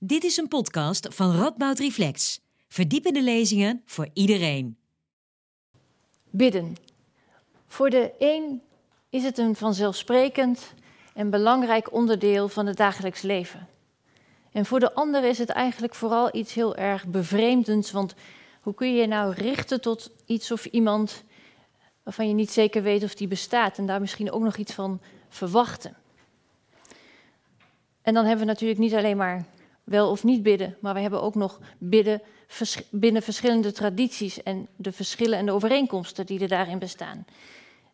Dit is een podcast van Radboud Reflex. Verdiepende lezingen voor iedereen. Bidden. Voor de een is het een vanzelfsprekend en belangrijk onderdeel van het dagelijks leven. En voor de ander is het eigenlijk vooral iets heel erg bevreemdends, want hoe kun je je nou richten tot iets of iemand waarvan je niet zeker weet of die bestaat en daar misschien ook nog iets van verwachten? En dan hebben we natuurlijk niet alleen maar wel of niet bidden, maar we hebben ook nog bidden binnen verschillende tradities en de verschillen en de overeenkomsten die er daarin bestaan.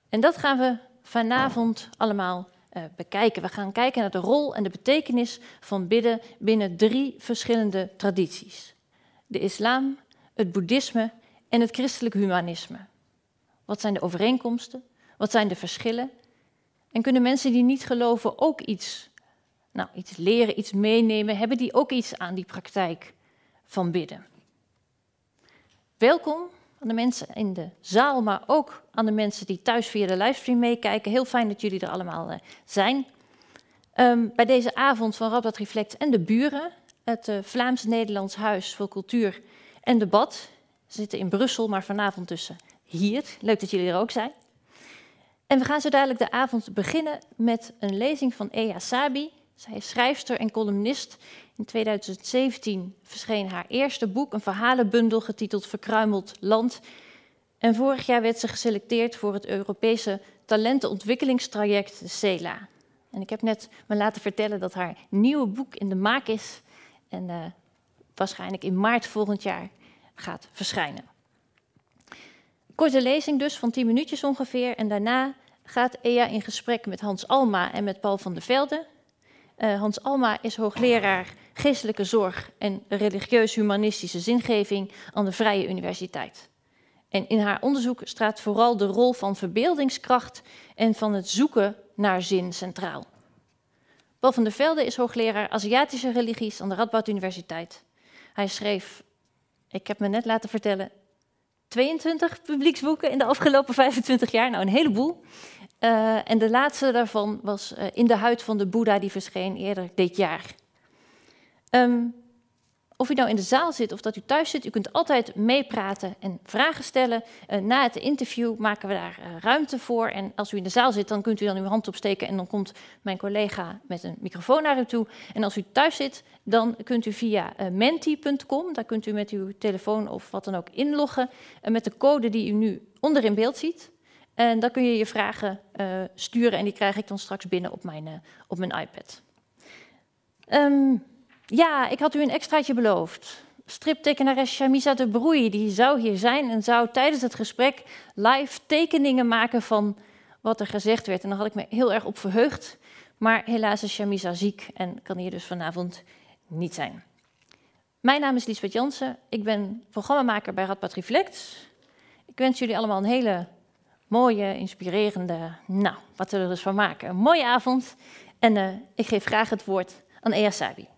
En dat gaan we vanavond allemaal uh, bekijken. We gaan kijken naar de rol en de betekenis van bidden binnen drie verschillende tradities: de islam, het boeddhisme en het christelijk humanisme. Wat zijn de overeenkomsten? Wat zijn de verschillen? En kunnen mensen die niet geloven ook iets nou, iets leren, iets meenemen, hebben die ook iets aan die praktijk van bidden. Welkom aan de mensen in de zaal, maar ook aan de mensen die thuis via de livestream meekijken. Heel fijn dat jullie er allemaal uh, zijn. Um, bij deze avond van Rabat Reflect en de buren, het uh, Vlaams-Nederlands Huis voor Cultuur en Debat. Ze zitten in Brussel, maar vanavond tussen hier. Leuk dat jullie er ook zijn. En we gaan zo dadelijk de avond beginnen met een lezing van Ea Sabi, zij is schrijfster en columnist. In 2017 verscheen haar eerste boek, een verhalenbundel getiteld Verkruimeld Land. En vorig jaar werd ze geselecteerd voor het Europese talentenontwikkelingstraject CELA. En ik heb net me laten vertellen dat haar nieuwe boek in de maak is en uh, waarschijnlijk in maart volgend jaar gaat verschijnen. Korte lezing dus van 10 minuutjes ongeveer en daarna gaat Ea in gesprek met Hans Alma en met Paul van der Velde, uh, Hans Alma is hoogleraar geestelijke zorg en religieus-humanistische zingeving aan de Vrije Universiteit. En in haar onderzoek staat vooral de rol van verbeeldingskracht en van het zoeken naar zin centraal. Paul van der Velde is hoogleraar Aziatische religies aan de Radboud Universiteit. Hij schreef, ik heb me net laten vertellen, 22 publieksboeken in de afgelopen 25 jaar, nou een heleboel. Uh, en de laatste daarvan was uh, In de huid van de Boeddha, die verscheen eerder dit jaar. Um, of u nou in de zaal zit of dat u thuis zit, u kunt altijd meepraten en vragen stellen. Uh, na het interview maken we daar ruimte voor. En als u in de zaal zit, dan kunt u dan uw hand opsteken en dan komt mijn collega met een microfoon naar u toe. En als u thuis zit, dan kunt u via menti.com, daar kunt u met uw telefoon of wat dan ook inloggen, met de code die u nu onder in beeld ziet. En dan kun je je vragen uh, sturen en die krijg ik dan straks binnen op mijn, uh, op mijn iPad. Um, ja, ik had u een extraatje beloofd. Striptekenares Shamisa de Broei die zou hier zijn en zou tijdens het gesprek live tekeningen maken van wat er gezegd werd. En daar had ik me heel erg op verheugd. Maar helaas is Shamisa ziek en kan hier dus vanavond niet zijn. Mijn naam is Liesbeth Jansen. Ik ben programmamaker bij Radboud Reflect. Ik wens jullie allemaal een hele mooie, inspirerende, nou, wat we er dus van maken. Een mooie avond. En uh, ik geef graag het woord aan Ea Sabi.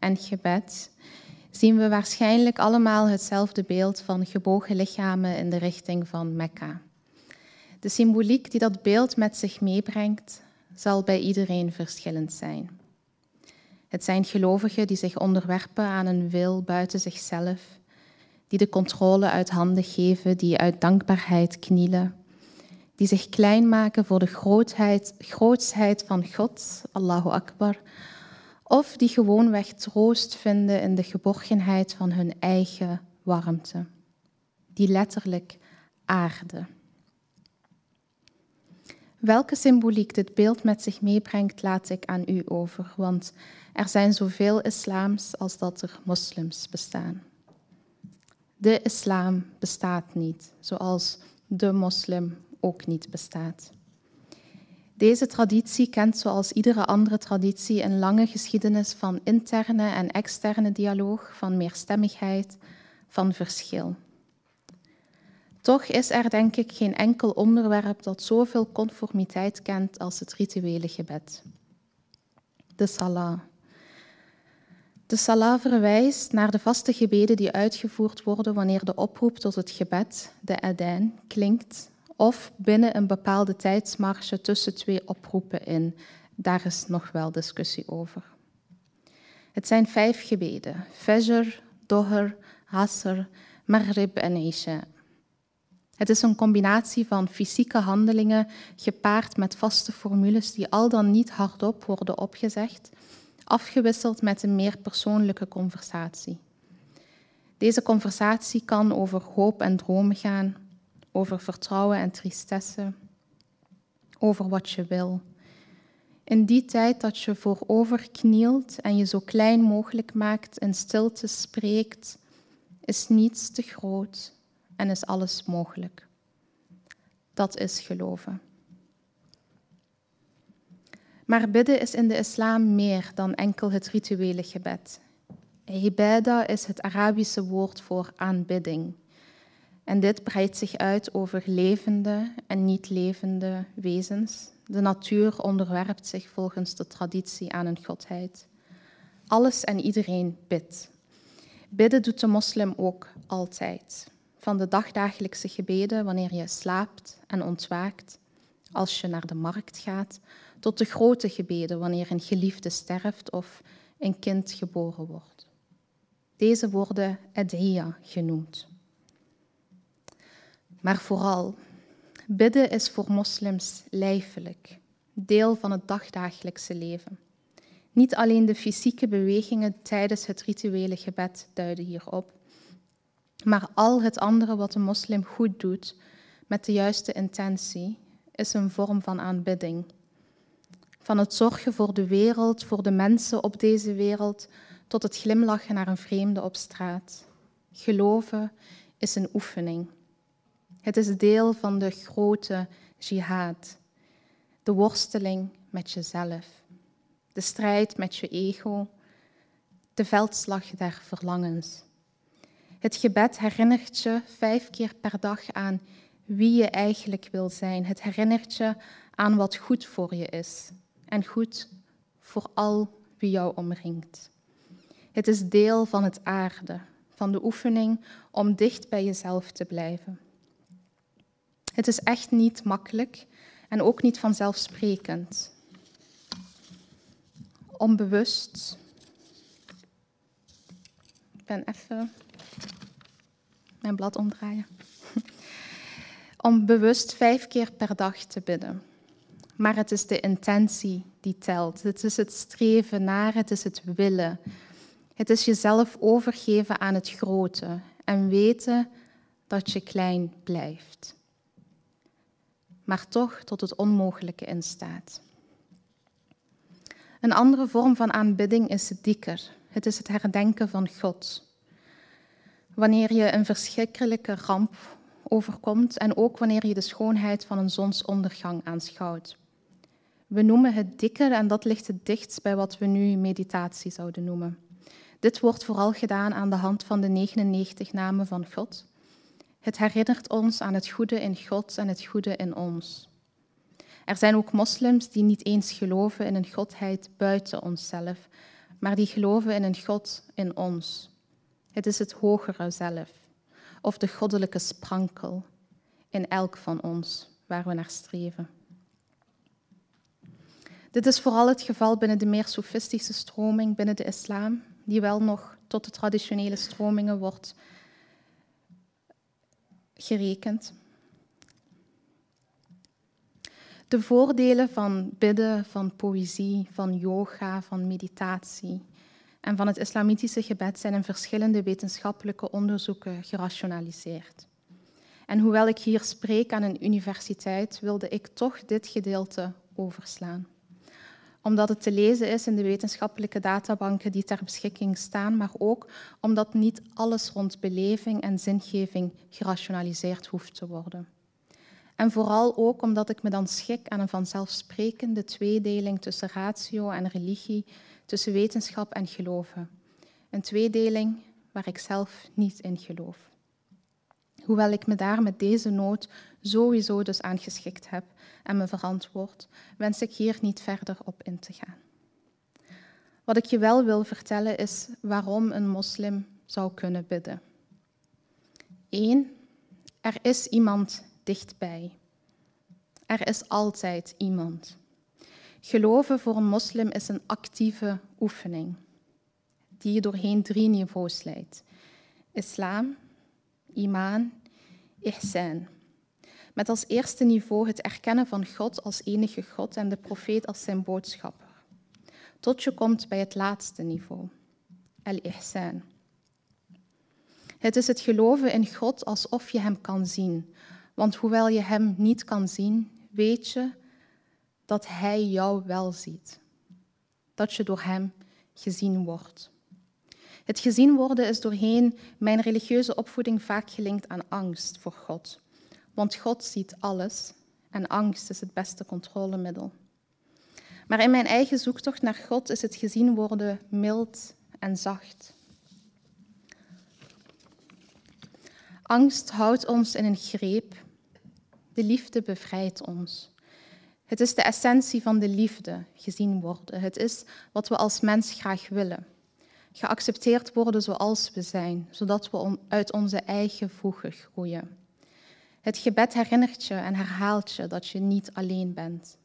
en gebed zien we waarschijnlijk allemaal hetzelfde beeld van gebogen lichamen in de richting van Mekka. De symboliek die dat beeld met zich meebrengt, zal bij iedereen verschillend zijn. Het zijn gelovigen die zich onderwerpen aan een wil buiten zichzelf, die de controle uit handen geven, die uit dankbaarheid knielen, die zich klein maken voor de grootheid, grootsheid van God, Allahu Akbar, of die gewoonweg troost vinden in de geborgenheid van hun eigen warmte, die letterlijk aarde. Welke symboliek dit beeld met zich meebrengt, laat ik aan u over, want er zijn zoveel islams als dat er moslims bestaan. De islam bestaat niet, zoals de moslim ook niet bestaat. Deze traditie kent zoals iedere andere traditie een lange geschiedenis van interne en externe dialoog, van meerstemmigheid, van verschil. Toch is er denk ik geen enkel onderwerp dat zoveel conformiteit kent als het rituele gebed. De salah. De salah verwijst naar de vaste gebeden die uitgevoerd worden wanneer de oproep tot het gebed, de adijn, klinkt, of binnen een bepaalde tijdsmarge tussen twee oproepen in. Daar is nog wel discussie over. Het zijn vijf gebeden: Fajr, Dohr, Asr, Maghrib en Isha. Het is een combinatie van fysieke handelingen gepaard met vaste formules die al dan niet hardop worden opgezegd, afgewisseld met een meer persoonlijke conversatie. Deze conversatie kan over hoop en dromen gaan, over vertrouwen en tristesse, over wat je wil. In die tijd dat je voorover knielt en je zo klein mogelijk maakt en stilte spreekt, is niets te groot en is alles mogelijk. Dat is geloven. Maar bidden is in de islam meer dan enkel het rituele gebed. Ibada is het Arabische woord voor aanbidding. En dit breidt zich uit over levende en niet levende wezens. De natuur onderwerpt zich volgens de traditie aan een godheid. Alles en iedereen bidt. Bidden doet de moslim ook altijd. Van de dagdagelijkse gebeden wanneer je slaapt en ontwaakt, als je naar de markt gaat, tot de grote gebeden wanneer een geliefde sterft of een kind geboren wordt. Deze worden adhiya genoemd. Maar vooral, bidden is voor moslims lijfelijk, deel van het dagdagelijkse leven. Niet alleen de fysieke bewegingen tijdens het rituele gebed duiden hierop, maar al het andere wat een moslim goed doet met de juiste intentie is een vorm van aanbidding. Van het zorgen voor de wereld, voor de mensen op deze wereld, tot het glimlachen naar een vreemde op straat. Geloven is een oefening. Het is deel van de grote jihad, de worsteling met jezelf, de strijd met je ego, de veldslag der verlangens. Het gebed herinnert je vijf keer per dag aan wie je eigenlijk wil zijn. Het herinnert je aan wat goed voor je is en goed voor al wie jou omringt. Het is deel van het aarde, van de oefening om dicht bij jezelf te blijven. Het is echt niet makkelijk en ook niet vanzelfsprekend. Onbewust. Ik ben even mijn blad omdraaien. Om bewust vijf keer per dag te bidden. Maar het is de intentie die telt. Het is het streven naar, het is het willen. Het is jezelf overgeven aan het grote en weten dat je klein blijft. Maar toch tot het onmogelijke in staat. Een andere vorm van aanbidding is het dikker. Het is het herdenken van God wanneer je een verschrikkelijke ramp overkomt en ook wanneer je de schoonheid van een zonsondergang aanschouwt. We noemen het dikker en dat ligt het dichtst bij wat we nu meditatie zouden noemen. Dit wordt vooral gedaan aan de hand van de 99 namen van God. Het herinnert ons aan het goede in God en het goede in ons. Er zijn ook moslims die niet eens geloven in een godheid buiten onszelf, maar die geloven in een God in ons. Het is het hogere zelf, of de goddelijke sprankel in elk van ons waar we naar streven. Dit is vooral het geval binnen de meer sofistische stroming binnen de islam, die wel nog tot de traditionele stromingen wordt gerekend. De voordelen van bidden, van poëzie, van yoga, van meditatie en van het islamitische gebed zijn in verschillende wetenschappelijke onderzoeken gerationaliseerd. En hoewel ik hier spreek aan een universiteit, wilde ik toch dit gedeelte overslaan. Omdat het te lezen is in de wetenschappelijke databanken die ter beschikking staan, maar ook omdat niet alles rond beleving en zingeving gerationaliseerd hoeft te worden. En vooral ook omdat ik me dan schik aan een vanzelfsprekende tweedeling tussen ratio en religie tussen wetenschap en geloven. Een tweedeling waar ik zelf niet in geloof. Hoewel ik me daar met deze nood sowieso dus aan geschikt heb en me verantwoord, wens ik hier niet verder op in te gaan. Wat ik je wel wil vertellen is waarom een moslim zou kunnen bidden. Eén, er is iemand dichtbij. Er is altijd iemand. Geloven voor een moslim is een actieve oefening die je doorheen drie niveaus leidt. Islam, iman, ihsan. Met als eerste niveau het erkennen van God als enige God en de profeet als zijn boodschapper. Tot je komt bij het laatste niveau, al-ihsan. Het is het geloven in God alsof je Hem kan zien. Want hoewel je Hem niet kan zien, weet je dat Hij jou wel ziet. Dat je door Hem gezien wordt. Het gezien worden is doorheen mijn religieuze opvoeding vaak gelinkt aan angst voor God. Want God ziet alles en angst is het beste controlemiddel. Maar in mijn eigen zoektocht naar God is het gezien worden mild en zacht. Angst houdt ons in een greep. De liefde bevrijdt ons. Het is de essentie van de liefde, gezien worden. Het is wat we als mens graag willen. Geaccepteerd worden zoals we zijn, zodat we uit onze eigen voegen groeien. Het gebed herinnert je en herhaalt je dat je niet alleen bent,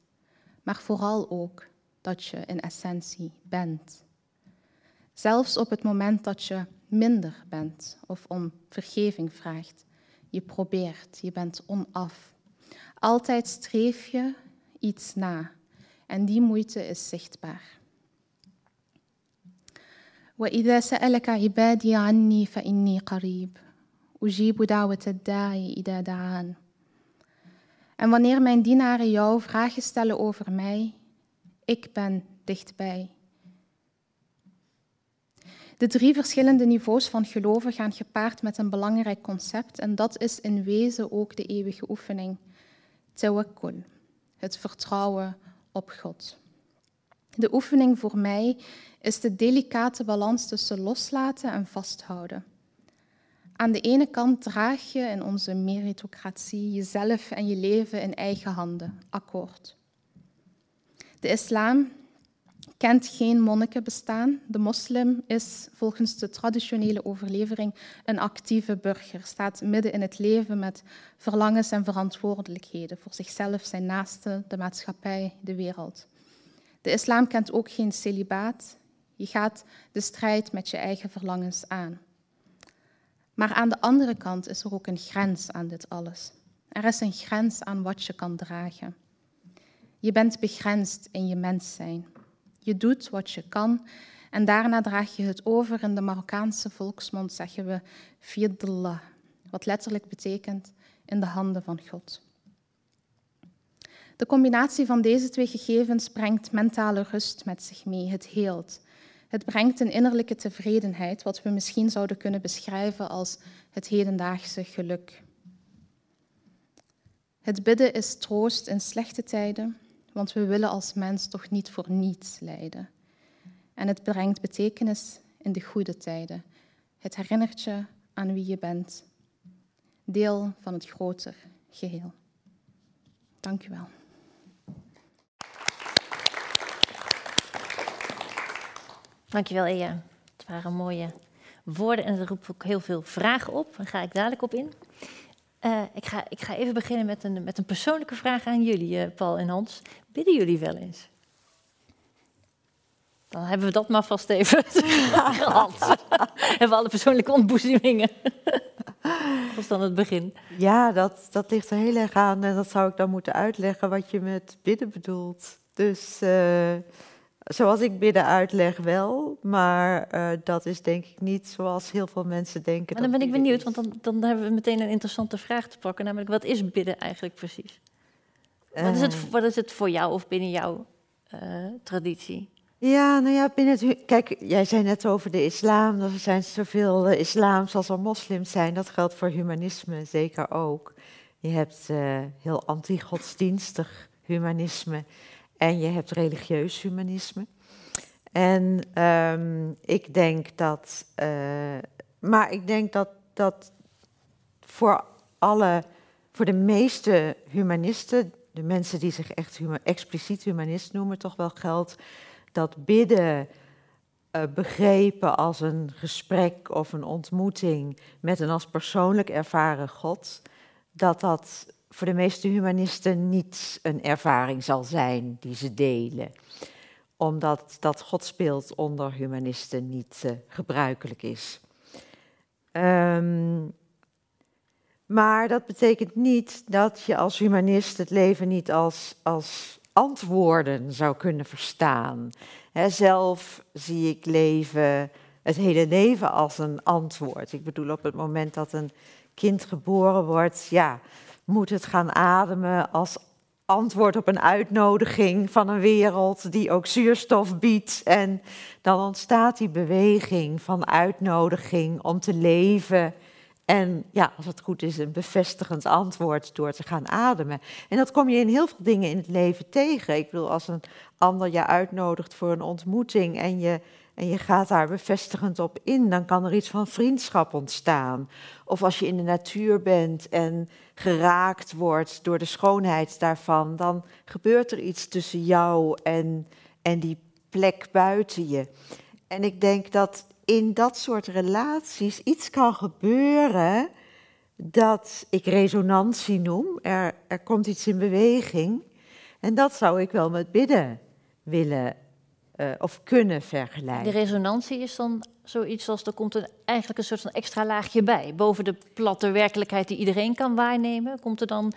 maar vooral ook dat je in essentie bent. Zelfs op het moment dat je minder bent of om vergeving vraagt. Je probeert, je bent onaf. Altijd streef je iets na en die moeite is zichtbaar. وإذا سألك عبادي عني فإني قريب أجيب دعوة الداعي إذا دعان En wanneer mijn dienaren jou vragen stellen over mij, ik ben dichtbij. De drie verschillende niveaus van geloven gaan gepaard met een belangrijk concept en dat is in wezen ook de eeuwige oefening, tawakkul, het vertrouwen op God. De oefening voor mij is de delicate balans tussen loslaten en vasthouden. Aan de ene kant draag je in onze meritocratie jezelf en je leven in eigen handen, akkoord. De islam kent geen monnikenbestaan. De moslim is volgens de traditionele overlevering een actieve burger, staat midden in het leven met verlangens en verantwoordelijkheden voor zichzelf, zijn naasten, de maatschappij, de wereld. De islam kent ook geen celibaat. Je gaat de strijd met je eigen verlangens aan. Maar aan de andere kant is er ook een grens aan dit alles. Er is een grens aan wat je kan dragen. Je bent begrensd in je mens zijn. Je doet wat je kan en daarna draag je het over. In de Marokkaanse volksmond zeggen we fiddallah, wat letterlijk betekent in de handen van God. De combinatie van deze twee gegevens brengt mentale rust met zich mee. Het heelt. Het brengt een innerlijke tevredenheid, wat we misschien zouden kunnen beschrijven als het hedendaagse geluk. Het bidden is troost in slechte tijden, want we willen als mens toch niet voor niets lijden. En het brengt betekenis in de goede tijden. Het herinnert je aan wie je bent, deel van het groter geheel. Dank u wel. Dankjewel, Ea. Het waren mooie woorden en er roepen ook heel veel vragen op. Daar ga ik dadelijk op in. Uh, ik, ga, ik ga even beginnen met een, met een persoonlijke vraag aan jullie, uh, Paul en Hans. Bidden jullie wel eens? Dan hebben we dat maar vast even gehad. hebben we alle persoonlijke ontboezemingen. dat was dan het begin. Ja, dat, dat ligt er heel erg aan. En dat zou ik dan moeten uitleggen wat je met bidden bedoelt. Dus... Uh, Zoals ik bidden uitleg wel, maar uh, dat is denk ik niet zoals heel veel mensen denken. Maar dan ben ik benieuwd, want dan, dan hebben we meteen een interessante vraag te pakken, namelijk wat is bidden eigenlijk precies? Uh, wat, is het, eh. wat is het voor jou of binnen jouw uh, traditie? Ja, nou ja, binnen het, kijk, jij zei net over de islam, er zijn zoveel islams als er moslims zijn. Dat geldt voor humanisme zeker ook. Je hebt heel anti-godsdienstig humanisme. En je hebt religieus humanisme. En um, ik denk dat, uh, maar ik denk dat, dat voor alle, voor de meeste humanisten, de mensen die zich echt expliciet humanist noemen, toch wel geldt dat bidden uh, begrepen als een gesprek of een ontmoeting met een als persoonlijk ervaren God, dat dat voor de meeste humanisten niet een ervaring zal zijn die ze delen. Omdat dat God speelt onder humanisten niet uh, gebruikelijk is. Um, maar dat betekent niet dat je als humanist het leven niet als, als antwoorden zou kunnen verstaan. zelf zie ik leven, het hele leven als een antwoord. Ik bedoel, op het moment dat een kind geboren wordt, ja, moet het gaan ademen als antwoord op een uitnodiging van een wereld die ook zuurstof biedt. En dan ontstaat die beweging van uitnodiging om te leven en ja, als het goed is, een bevestigend antwoord door te gaan ademen. En dat kom je in heel veel dingen in het leven tegen. Ik bedoel, als een ander je uitnodigt voor een ontmoeting en je, en je gaat daar bevestigend op in, dan kan er iets van vriendschap ontstaan. Of als je in de natuur bent en geraakt wordt door de schoonheid daarvan, dan gebeurt er iets tussen jou en, en die plek buiten je. En ik denk dat in dat soort relaties iets kan gebeuren dat ik resonantie noem. Er, er komt iets in beweging. En dat zou ik wel met bidden willen uh, of kunnen vergelijken. De resonantie is dan zoiets als er komt er eigenlijk een soort van extra laagje bij. Boven de platte werkelijkheid die iedereen kan waarnemen, komt er dan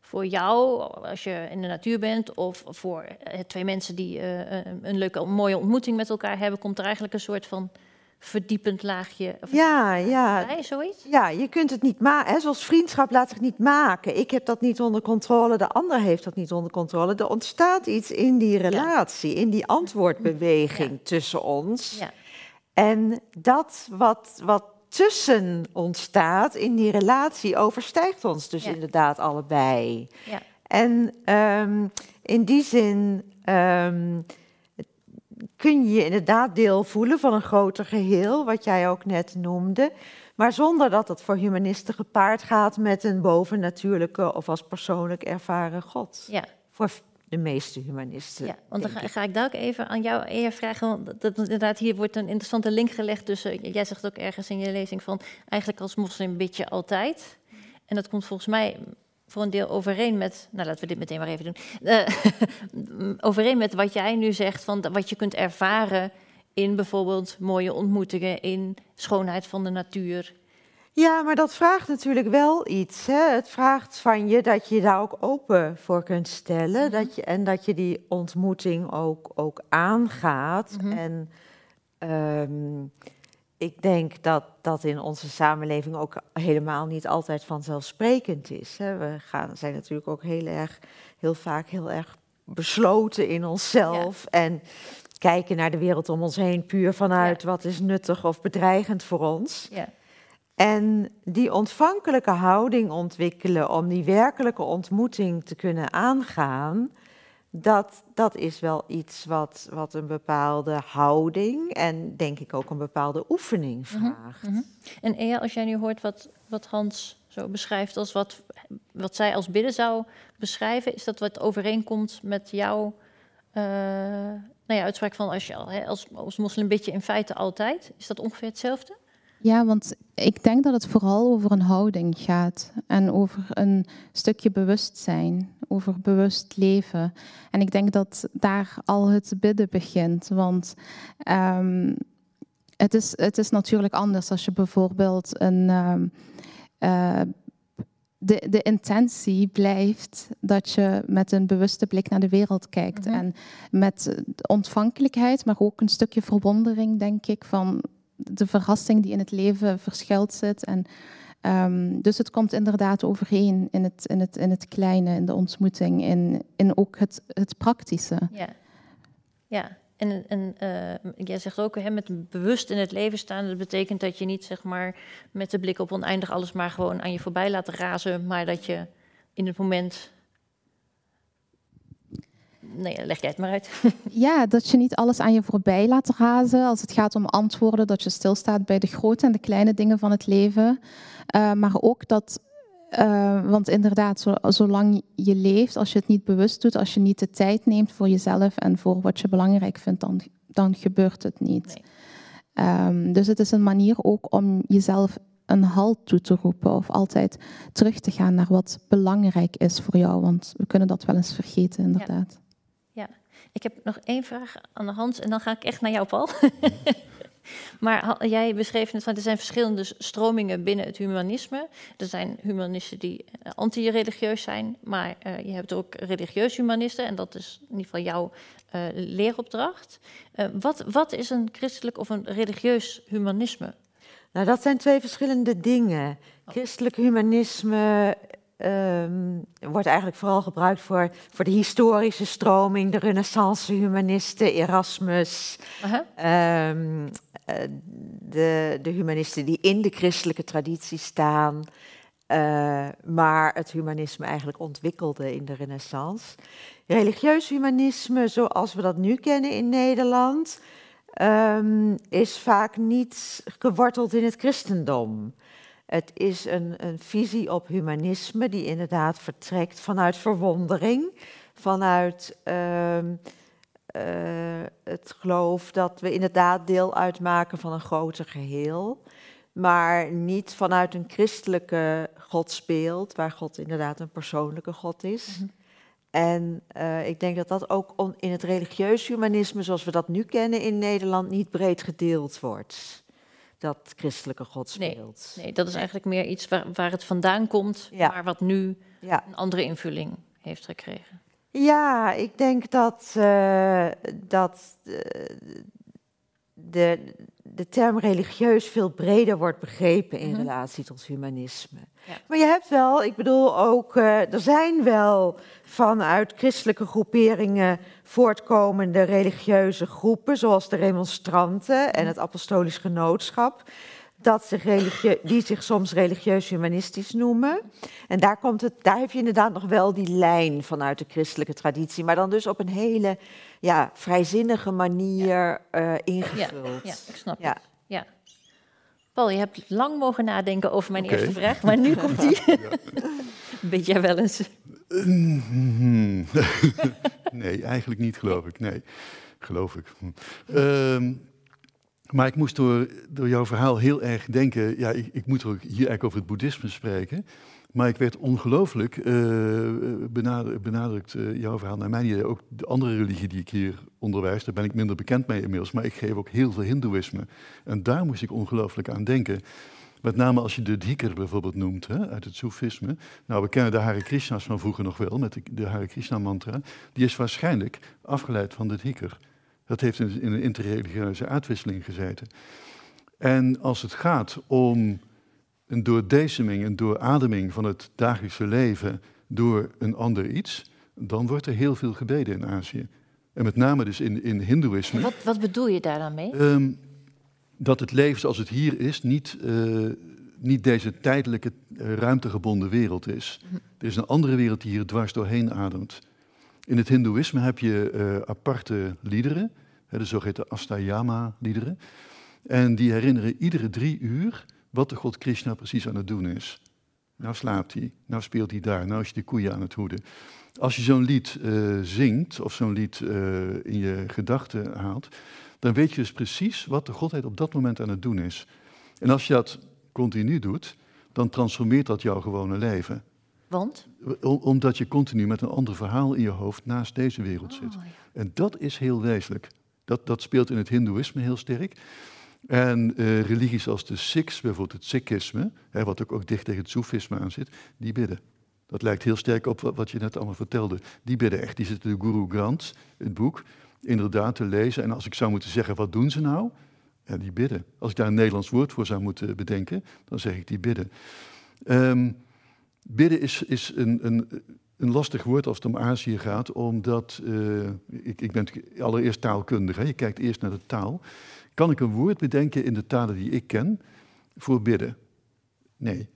voor jou, als je in de natuur bent, of voor uh, twee mensen die uh, een leuke, mooie ontmoeting met elkaar hebben, komt er eigenlijk een soort van verdiepend laagje. Ja, ja. Bij, zoiets? Ja, je kunt het niet maken. Zoals vriendschap laat zich niet maken. Ik heb dat niet onder controle, de ander heeft dat niet onder controle. Er ontstaat iets in die relatie, in die antwoordbeweging tussen ons. Ja. En dat wat, wat tussen ontstaat in die relatie overstijgt ons dus inderdaad allebei. Ja. En um, in die zin. Um, kun je je inderdaad deel voelen van een groter geheel, wat jij ook net noemde. Maar zonder dat het voor humanisten gepaard gaat met een bovennatuurlijke of als persoonlijk ervaren God. Ja. Voor de meeste humanisten. Ja, want dan ga, ik daar ook even aan jou eer vragen. Want dat, inderdaad, hier wordt een interessante link gelegd tussen. Jij zegt ook ergens in je lezing van. Eigenlijk als moslim bid je altijd. En dat komt volgens mij voor een deel overeen met, nou laten we dit meteen maar even doen, uh, overeen met wat jij nu zegt, van wat je kunt ervaren in bijvoorbeeld mooie ontmoetingen, in schoonheid van de natuur. Ja, maar dat vraagt natuurlijk wel iets. Hè? Het vraagt van je dat je daar ook open voor kunt stellen. Mhm. dat je, en dat je die ontmoeting ook, ook aangaat. Mhm. En um, ik denk dat dat in onze samenleving ook helemaal niet altijd vanzelfsprekend is. Hè. We gaan, zijn natuurlijk ook heel erg, heel vaak heel erg besloten in onszelf. En kijken naar de wereld om ons heen puur vanuit wat is nuttig of bedreigend voor ons. Ja. En die ontvankelijke houding ontwikkelen om die werkelijke ontmoeting te kunnen aangaan, dat, dat is wel iets wat, wat een bepaalde houding en denk ik ook een bepaalde oefening mhm, vraagt. Mhm. En Ea, als jij nu hoort wat, wat Hans zo beschrijft als wat, wat zij als bidden zou beschrijven, is dat wat overeenkomt met jouw uh, nou ja, uitspraak van als je als, als moslim bid je in feite altijd? Is dat ongeveer hetzelfde? Ja, want ik denk dat het vooral over een houding gaat en over een stukje bewustzijn, over bewust leven. En ik denk dat daar al het bidden begint, want um, het, is, het is natuurlijk anders als je bijvoorbeeld een. Um, uh, de, de intentie blijft dat je met een bewuste blik naar de wereld kijkt. Mhm. En met ontvankelijkheid, maar ook een stukje verwondering, denk ik, van de verrassing die in het leven verschilt zit. En, um, dus het komt inderdaad overeen in het, in het, in het kleine, in de ontmoeting, in, in ook het, het praktische. Ja, ja. En, en uh, jij zegt ook, hè, met bewust in het leven staan, dat betekent dat je niet zeg maar met de blik op oneindig alles maar gewoon aan je voorbij laat razen, maar dat je in het moment nee, leg jij het maar uit. ja, dat je niet alles aan je voorbij laat razen als het gaat om antwoorden, dat je stilstaat bij de grote en de kleine dingen van het leven. Uh, maar ook dat Uh, want inderdaad, zo, zolang je leeft, als je het niet bewust doet, als je niet de tijd neemt voor jezelf en voor wat je belangrijk vindt, dan, dan gebeurt het niet. Nee. Um, dus het is een manier ook om jezelf een halt toe te roepen of altijd terug te gaan naar wat belangrijk is voor jou, want we kunnen dat wel eens vergeten, inderdaad. Ja, ja. Ik heb nog één vraag aan de hand en dan ga ik echt naar jou, Paul. Maar jij beschreef net van er zijn verschillende stromingen binnen het humanisme. Er zijn humanisten die eh, anti-religieus zijn, maar uh, je hebt ook religieus humanisten en dat is in ieder geval jouw uh, leeropdracht. Uh, wat, wat is een christelijk of een religieus humanisme? Nou, dat zijn twee verschillende dingen. Oh. Christelijk humanisme um, wordt eigenlijk vooral gebruikt voor, voor de historische stroming, de renaissance humanisten, Erasmus, uh -huh. um, de, de humanisten die in de christelijke traditie staan, uh, maar het humanisme eigenlijk ontwikkelde in de renaissance. Religieus humanisme, zoals we dat nu kennen in Nederland, um, is vaak niet geworteld in het christendom. Het is een, een visie op humanisme die inderdaad vertrekt vanuit verwondering, vanuit uh, uh, het geloof dat we inderdaad deel uitmaken van een groter geheel, maar niet vanuit een christelijke godsbeeld, waar God inderdaad een persoonlijke God is. Mm -hmm. En uh, ik denk dat dat ook in het religieus humanisme, zoals we dat nu kennen in Nederland, niet breed gedeeld wordt dat christelijke godsbeeld. Nee, nee dat is eigenlijk meer iets waar, waar het vandaan komt, ja. maar wat nu ja. een andere invulling heeft gekregen. Ja, ik denk dat, uh, dat uh, de, de term religieus veel breder wordt begrepen in mm -hmm. relatie tot humanisme. Ja. Maar je hebt wel, ik bedoel ook, uh, er zijn wel vanuit christelijke groeperingen voortkomende religieuze groepen, zoals de remonstranten en het apostolisch genootschap, dat zich die zich soms religieus-humanistisch noemen. En daar, komt het, daar heb je inderdaad nog wel die lijn vanuit de christelijke traditie, maar dan dus op een hele ja, vrijzinnige manier ja. uh, ingevuld. Ja, ja, ik snap ja. het. Ja. Paul, je hebt lang mogen nadenken over mijn okay. eerste vraag, maar nu komt die. Weet jij wel eens? nee, eigenlijk niet, geloof ik. Nee, geloof ik. Um, maar ik moest door, door jouw verhaal heel erg denken. Ja, ik, ik moet ook hier eigenlijk over het boeddhisme spreken. Maar ik werd ongelooflijk uh, benadrukt, uh, jouw verhaal naar mijn idee. Ook de andere religie die ik hier onderwijs, daar ben ik minder bekend mee inmiddels. Maar ik geef ook heel veel hindoeïsme. En daar moest ik ongelooflijk aan denken. Met name als je de Dhikr bijvoorbeeld noemt, hè, uit het Soefisme. Nou, we kennen de Hare Krishna's van vroeger nog wel, met de, de Hare Krishna mantra. Die is waarschijnlijk afgeleid van de Dhikr. Dat heeft in, een interreligieuze uitwisseling gezeten. En als het gaat om een doordeceming, een doorademing van het dagelijkse leven door een ander iets, dan wordt er heel veel gebeden in Azië. En met name dus in, in Hindoeïsme. Wat, wat bedoel je daar dan mee? Um, dat het leven zoals het hier is niet, uh, niet deze tijdelijke uh, ruimtegebonden wereld is. Hm. Er is een andere wereld die hier dwars doorheen ademt. In het Hindoeïsme heb je uh, aparte liederen, de zogeheten Astayama-liederen. En die herinneren iedere drie uur wat de god Krishna precies aan het doen is. Nou slaapt hij, nou speelt hij daar, nou is hij de koeien aan het hoeden. Als je zo'n lied uh, zingt of zo'n lied uh, in je gedachten haalt, dan weet je dus precies wat de godheid op dat moment aan het doen is. En als je dat continu doet, dan transformeert dat jouw gewone leven. Want? omdat je continu met een ander verhaal in je hoofd naast deze wereld zit. Oh, ja. En dat is heel wezenlijk. Dat, dat speelt in het Hindoeïsme heel sterk. En uh, religies als de Sikhs, bijvoorbeeld het Sikhisme, hè, wat ook, ook dicht tegen het Soefisme aan zit, die bidden. Dat lijkt heel sterk op wat, je net allemaal vertelde. Die bidden echt. Die zitten de Guru Granth, het boek, inderdaad te lezen. En als ik zou moeten zeggen, wat doen ze nou? Ja, die bidden. Als ik daar een Nederlands woord voor zou moeten bedenken, dan zeg ik die bidden. Um, bidden is, is een, een, een lastig woord als het om Azië gaat, omdat uh, ik, ik ben allereerst taalkundig. Hè? Je kijkt eerst naar de taal. Kan ik een woord bedenken in de talen die ik ken voor bidden? Nee.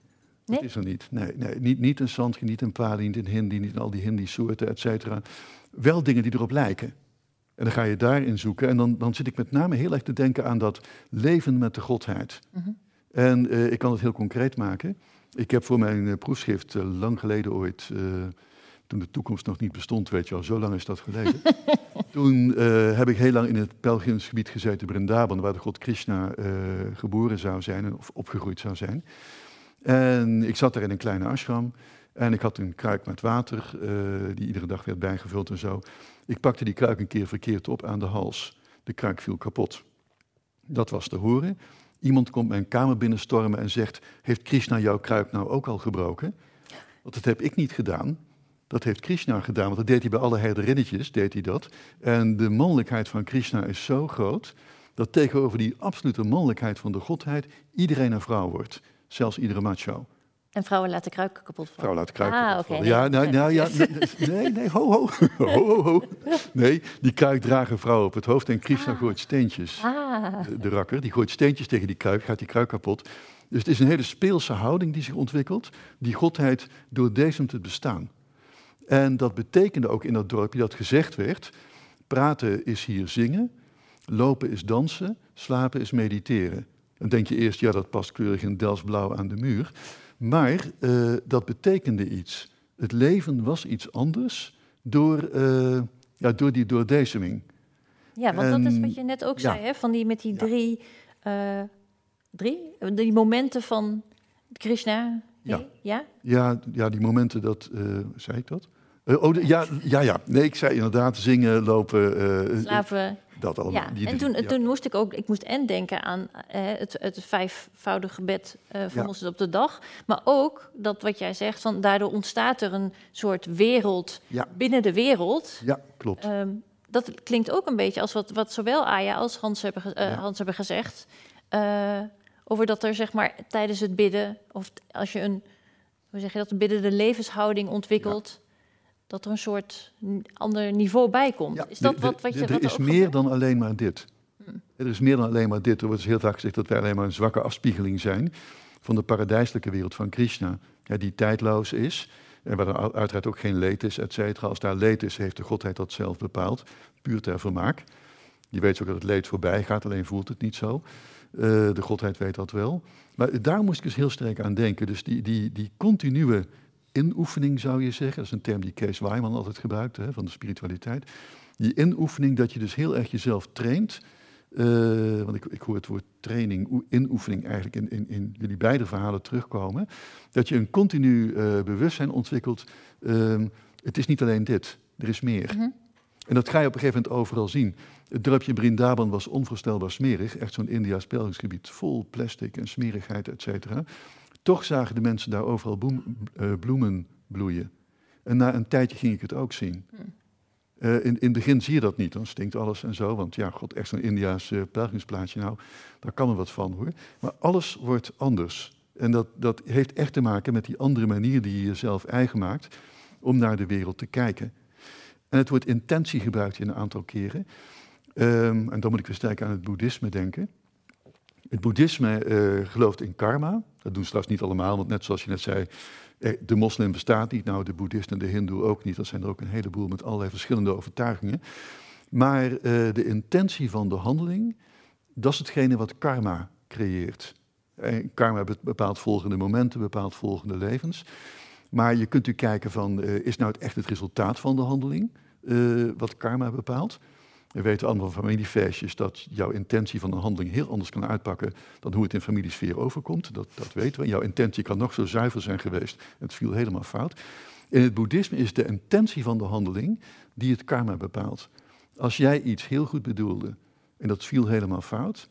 Dat is er niet. Nee, nee. Niet, niet een Sanskrit, niet een Pali, niet een Hindi, niet al die Hindi-soorten, et cetera. Wel dingen die erop lijken. En dan ga je daarin zoeken. En dan, dan zit ik met name heel erg te denken aan dat leven met de Godheid. Mm -hmm. En uh, ik kan het heel concreet maken. Ik heb voor mijn uh, proefschrift uh, lang geleden ooit, toen de toekomst nog niet bestond, weet je al, zo lang is dat geleden. toen heb ik heel lang in het pelgrimsgebied gezeten, Brindaban, waar de god Krishna geboren zou zijn of opgegroeid zou zijn. En ik zat daar in een kleine ashram en ik had een kruik met water, die iedere dag werd bijgevuld en zo. Ik pakte die kruik een keer verkeerd op aan de hals. De kruik viel kapot. Dat was te horen. Iemand komt mijn kamer binnenstormen en zegt: Heeft Krishna jouw kruik nou ook al gebroken? Want dat heb ik niet gedaan. Dat heeft Krishna gedaan, want dat deed hij bij alle herderinnetjes, deed hij dat. En de mannelijkheid van Krishna is zo groot dat tegenover die absolute mannelijkheid van de godheid iedereen een vrouw wordt, zelfs iedere macho. En vrouwen laten kruiken kapot vallen. Vrouwen laten kruiken ah, kapot vallen. Ja, nou, nou, ja, nee, nee, ho, ho, ho, ho, ho. Nee, die kruik dragen vrouwen op het hoofd en Krishna Ah. gooit steentjes. Ah, De, de rakker, die gooit steentjes tegen die kruik, gaat die kruik kapot. Dus het is een hele speelse houding die zich ontwikkelt. Die godheid doordezemt het bestaan. En dat betekende ook in dat dorpje dat gezegd werd... praten is hier zingen, lopen is dansen, slapen is mediteren. Dan denk je eerst, ja, dat past keurig in Delsblauw aan de muur... Maar uh, dat betekende iets. Het leven was iets anders door, uh, ja, door die doordezeming. ja, want En- dat is wat je net ook ja. zei, hè? Van die, met die Ja. drie, eh, drie? Die momenten van Krishna. Ja. Nee? ja? Ja, ja die momenten dat... eh, zei ik dat? Eh, oh, de- ja, ja, ja. Nee, ik zei inderdaad zingen, lopen, eh, Slaven. dat allemaal. Ja, Die en toen, ja. toen moest ik ook, ik moest en denken aan het, het vijfvoudige gebed van ons op de dag, maar ook dat wat jij zegt, van daardoor ontstaat er een soort wereld Ja. binnen de wereld. Ja, klopt. Ehm, dat klinkt ook een beetje als wat, wat zowel Aya als Hans hebben. Hans hebben gezegd. Over dat er zeg maar tijdens het bidden, of als je een, hoe zeg je dat, bidden de levenshouding ontwikkelt, dat er een soort ander niveau bij komt. Ja, is dat de- wat, wat de- je Er is meer gebeurt? dan alleen maar dit. Er is meer dan alleen maar dit. Er wordt dus heel vaak gezegd dat wij alleen maar een zwakke afspiegeling zijn van de paradijselijke wereld van Krishna, ja, die tijdloos is. En waar er uiteraard ook geen leed is, et cetera. Als daar leed is, heeft de godheid dat zelf bepaald, puur ter vermaak. Die weet ook dat het leed voorbij gaat, alleen voelt het niet zo. Eh, de godheid weet dat wel. Maar daar moest ik dus heel sterk aan denken. Dus die, die, die continue inoefening, zou je zeggen, dat is een term die Kees Weiman altijd gebruikte, hè, van de spiritualiteit. Die inoefening, dat je dus heel erg jezelf traint. eh, want ik, ik hoor het woord training, oe- inoefening eigenlijk in, in, in jullie beide verhalen terugkomen. Dat je een continu eh, bewustzijn ontwikkelt. ehm, het is niet alleen dit, er is meer. Mhm. En dat ga je op een gegeven moment overal zien. Het dorpje Brindaban was onvoorstelbaar smerig. Echt zo'n India's pelgrimsgebied vol plastic en smerigheid, et cetera. Toch zagen de mensen daar overal eh, bloemen bloeien. En na een tijdje ging ik het ook zien. Eh, in, in het begin zie je dat niet, dan stinkt alles en zo. Want ja, god, echt zo'n India's eh, pelgrimsplaatsje, nou, daar kan er wat van hoor. Maar alles wordt anders. En dat, dat heeft echt te maken met die andere manier die je jezelf eigen maakt om naar de wereld te kijken. En het woord intentie gebruikt je een aantal keren. Ehm, en dan moet ik weer sterk aan het boeddhisme denken. Het boeddhisme eh, gelooft in karma. Dat doen trouwens niet allemaal, want net zoals je net zei, eh, de moslim bestaat niet. Nou, de boeddhist en de hindoe ook niet. Dat zijn er ook een heleboel met allerlei verschillende overtuigingen. Maar eh, de intentie van de handeling, dat is hetgene wat karma creëert. En karma be- bepaalt volgende momenten, bepaalt volgende levens. Maar je kunt u kijken van, is nou het echt het resultaat van de handeling wat karma bepaalt? We weten allemaal van familiefeestjes dat jouw intentie van een handeling heel anders kan uitpakken dan hoe het in familiesfeer overkomt. Dat, dat weten we. Jouw intentie kan nog zo zuiver zijn geweest. Het viel helemaal fout. In het boeddhisme is de intentie van de handeling die het karma bepaalt. Als jij iets heel goed bedoelde en dat viel helemaal fout,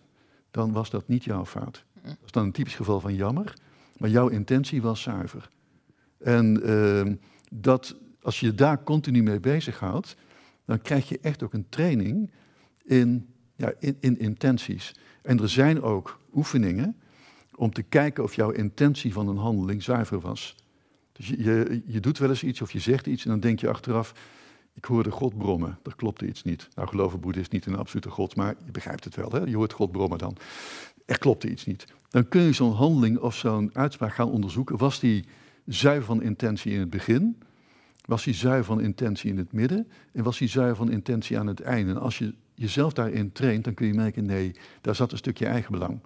dan was dat niet jouw fout. Dat is dan een typisch geval van jammer, maar jouw intentie was zuiver. En ehm, dat, als je daar continu mee bezighoudt, dan krijg je echt ook een training in, ja, in, in intenties. En er zijn ook oefeningen om te kijken of jouw intentie van een handeling zuiver was. Dus je, je, je doet wel eens iets of je zegt iets en dan denk je achteraf, ik hoorde God brommen, er klopte iets niet. Nou geloven boeddhist niet een absolute God, maar je begrijpt het wel, hè? je hoort God brommen dan. Er klopte iets niet. Dan kun je zo'n handeling of zo'n uitspraak gaan onderzoeken. Was die zuiver van intentie in het begin? Was die zuiver van intentie in het midden? En was die zuiver van intentie aan het einde? En als je jezelf daarin traint, dan kun je merken, nee, daar zat een stukje eigenbelang.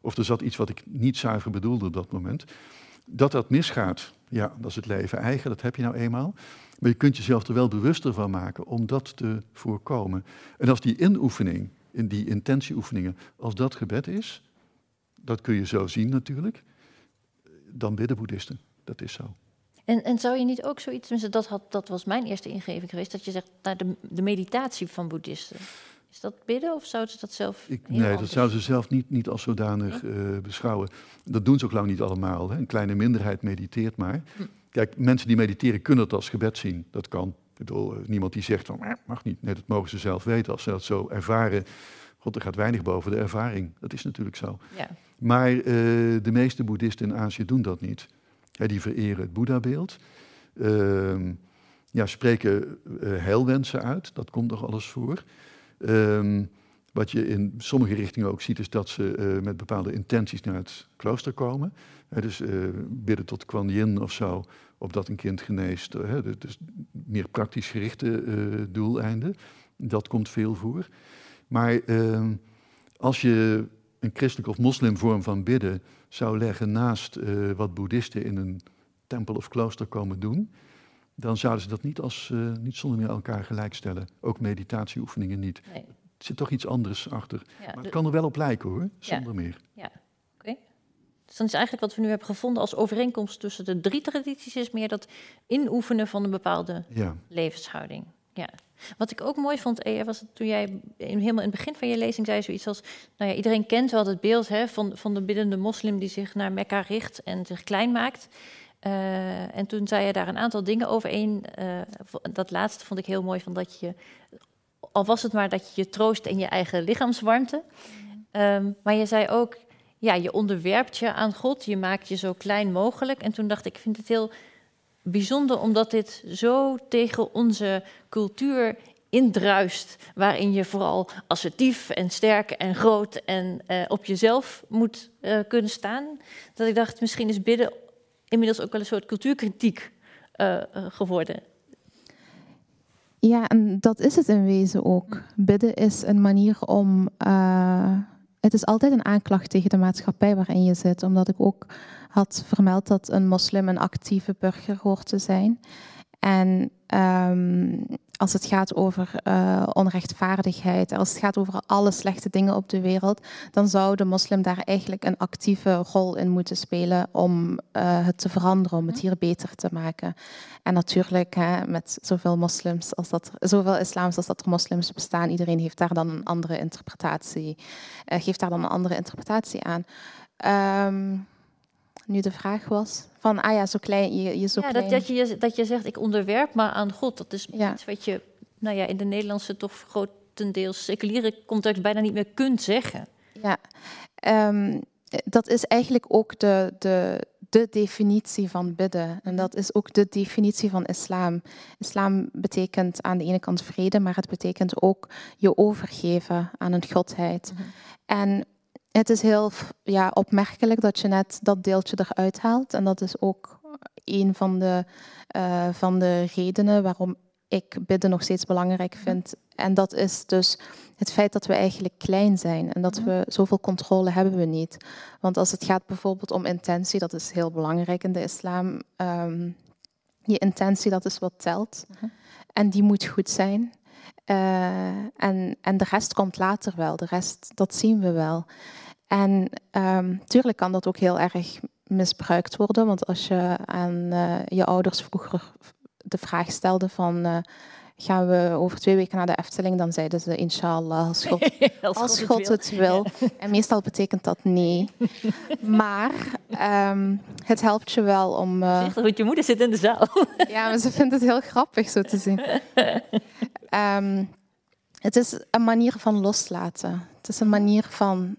of er zat iets wat ik niet zuiver bedoelde op dat moment. Dat dat misgaat, ja, dat is het leven eigen, dat heb je nou eenmaal. Maar je kunt jezelf er wel bewuster van maken om dat te voorkomen. En als die inoefening, in die intentieoefeningen, als dat gebed is, dat kun je zo zien natuurlijk, dan bidden boeddhisten. Dat is zo. En, en zou je niet ook zoiets, dat, had, dat was mijn eerste ingeving geweest, dat je zegt naar de, de meditatie van boeddhisten. Is dat bidden of zouden ze dat zelf? Ik, nee, dat zouden ze zelf niet, niet als zodanig uh, beschouwen. Dat doen ze ook lang niet allemaal. Hè. Een kleine minderheid mediteert maar. Hm. Kijk, mensen die mediteren kunnen het als gebed zien. Dat kan. Ik bedoel, eh, niemand die zegt van, mag niet. Nee, dat mogen ze zelf weten. Als ze dat zo ervaren, god, er gaat weinig boven de ervaring. Dat is natuurlijk zo. Ja. Maar uh, de meeste boeddhisten in Azië doen dat niet. Die vereren het Boeddha-beeld. Uh, ja, spreken uh, heilwensen uit. Dat komt toch alles voor. Um, wat je in sommige richtingen ook ziet, is dat ze uh, met bepaalde intenties naar het klooster komen. dus uh, bidden tot Kuan Yin of zo, opdat een kind geneest. Uh, dus meer praktisch gerichte doeleinden. Dat komt veel voor. Maar ehm, als je een christelijk of moslim vorm van bidden zou leggen naast wat boeddhisten in een tempel of klooster komen doen, dan zouden ze dat niet, als, niet zonder meer elkaar gelijkstellen. Ook meditatieoefeningen niet. Nee zit toch iets anders achter. maar het kan er wel op lijken hoor, zonder meer. Ja, oké. Dus dan is eigenlijk wat we nu hebben gevonden als overeenkomst tussen de drie tradities... is meer dat inoefenen van een bepaalde levenshouding. Ja. Wat ik ook mooi vond, Ea, was toen jij helemaal in het begin van je lezing zei zoiets als... Nou ja, iedereen kent wel het beeld hè, van, van de biddende moslim die zich naar Mekka richt en zich klein maakt... Uh, en toen zei je daar een aantal dingen over. Eén, uh, dat laatste vond ik heel mooi, van dat je al was het maar dat je je troost in je eigen lichaamswarmte. Ehm, maar je zei ook, ja, je onderwerpt je aan God, je maakt je zo klein mogelijk. En toen dacht ik, ik vind het heel bijzonder omdat dit zo tegen onze cultuur indruist, waarin je vooral assertief en sterk en groot en uh, op jezelf moet uh, kunnen staan. Dat ik dacht, misschien is bidden inmiddels ook wel een soort cultuurkritiek uh, geworden. Ja, en dat is het in wezen ook. Bidden is een manier om. Het is altijd een aanklacht tegen de maatschappij waarin je zit, omdat ik ook had vermeld dat een moslim een actieve burger hoort te zijn. En um, als het gaat over uh, onrechtvaardigheid, als het gaat over alle slechte dingen op de wereld, dan zou de moslim daar eigenlijk een actieve rol in moeten spelen om uh, het te veranderen, om het hier beter te maken. En natuurlijk, hè, met zoveel moslims als dat, zoveel islams als dat er moslims bestaan, iedereen heeft daar dan een andere interpretatie, uh, geeft daar dan een andere interpretatie aan. Um, nu de vraag was van, ah ja, zo klein, je, je zo ja, klein. Dat, dat, je, dat je zegt, ik onderwerp me aan God. Dat is iets wat je, nou ja, in de Nederlandse toch grotendeels seculiere context bijna niet meer kunt zeggen. Ja, um, dat is eigenlijk ook de, de, de definitie van bidden. En mhm. dat is ook de definitie van islam. Islam betekent aan de ene kant vrede, maar het betekent ook je overgeven aan een godheid. Mm -hmm. En het is heel ja, opmerkelijk dat je net dat deeltje eruit haalt. En dat is ook een van de, uh, van de redenen waarom ik bidden nog steeds belangrijk vind. En dat is dus het feit dat we eigenlijk klein zijn en dat we zoveel controle hebben we niet. Want als het gaat bijvoorbeeld om intentie, dat is heel belangrijk in de islam. Um, je intentie, dat is wat telt. En die moet goed zijn. Uh, en, en de rest komt later wel. De rest, dat zien we wel. En um, tuurlijk kan dat ook heel erg misbruikt worden, want als je aan uh, je ouders vroeger de vraag stelde van uh, gaan we over twee weken naar de Efteling, dan zeiden ze inshallah, als God, als als God, God het wil. En meestal betekent dat nee. maar um, het helpt je wel om... Uh, zeg dat je moeder zit in de zaal. ja, maar ze vindt het heel grappig zo te zien. Um, het is een manier van loslaten. Het is een manier van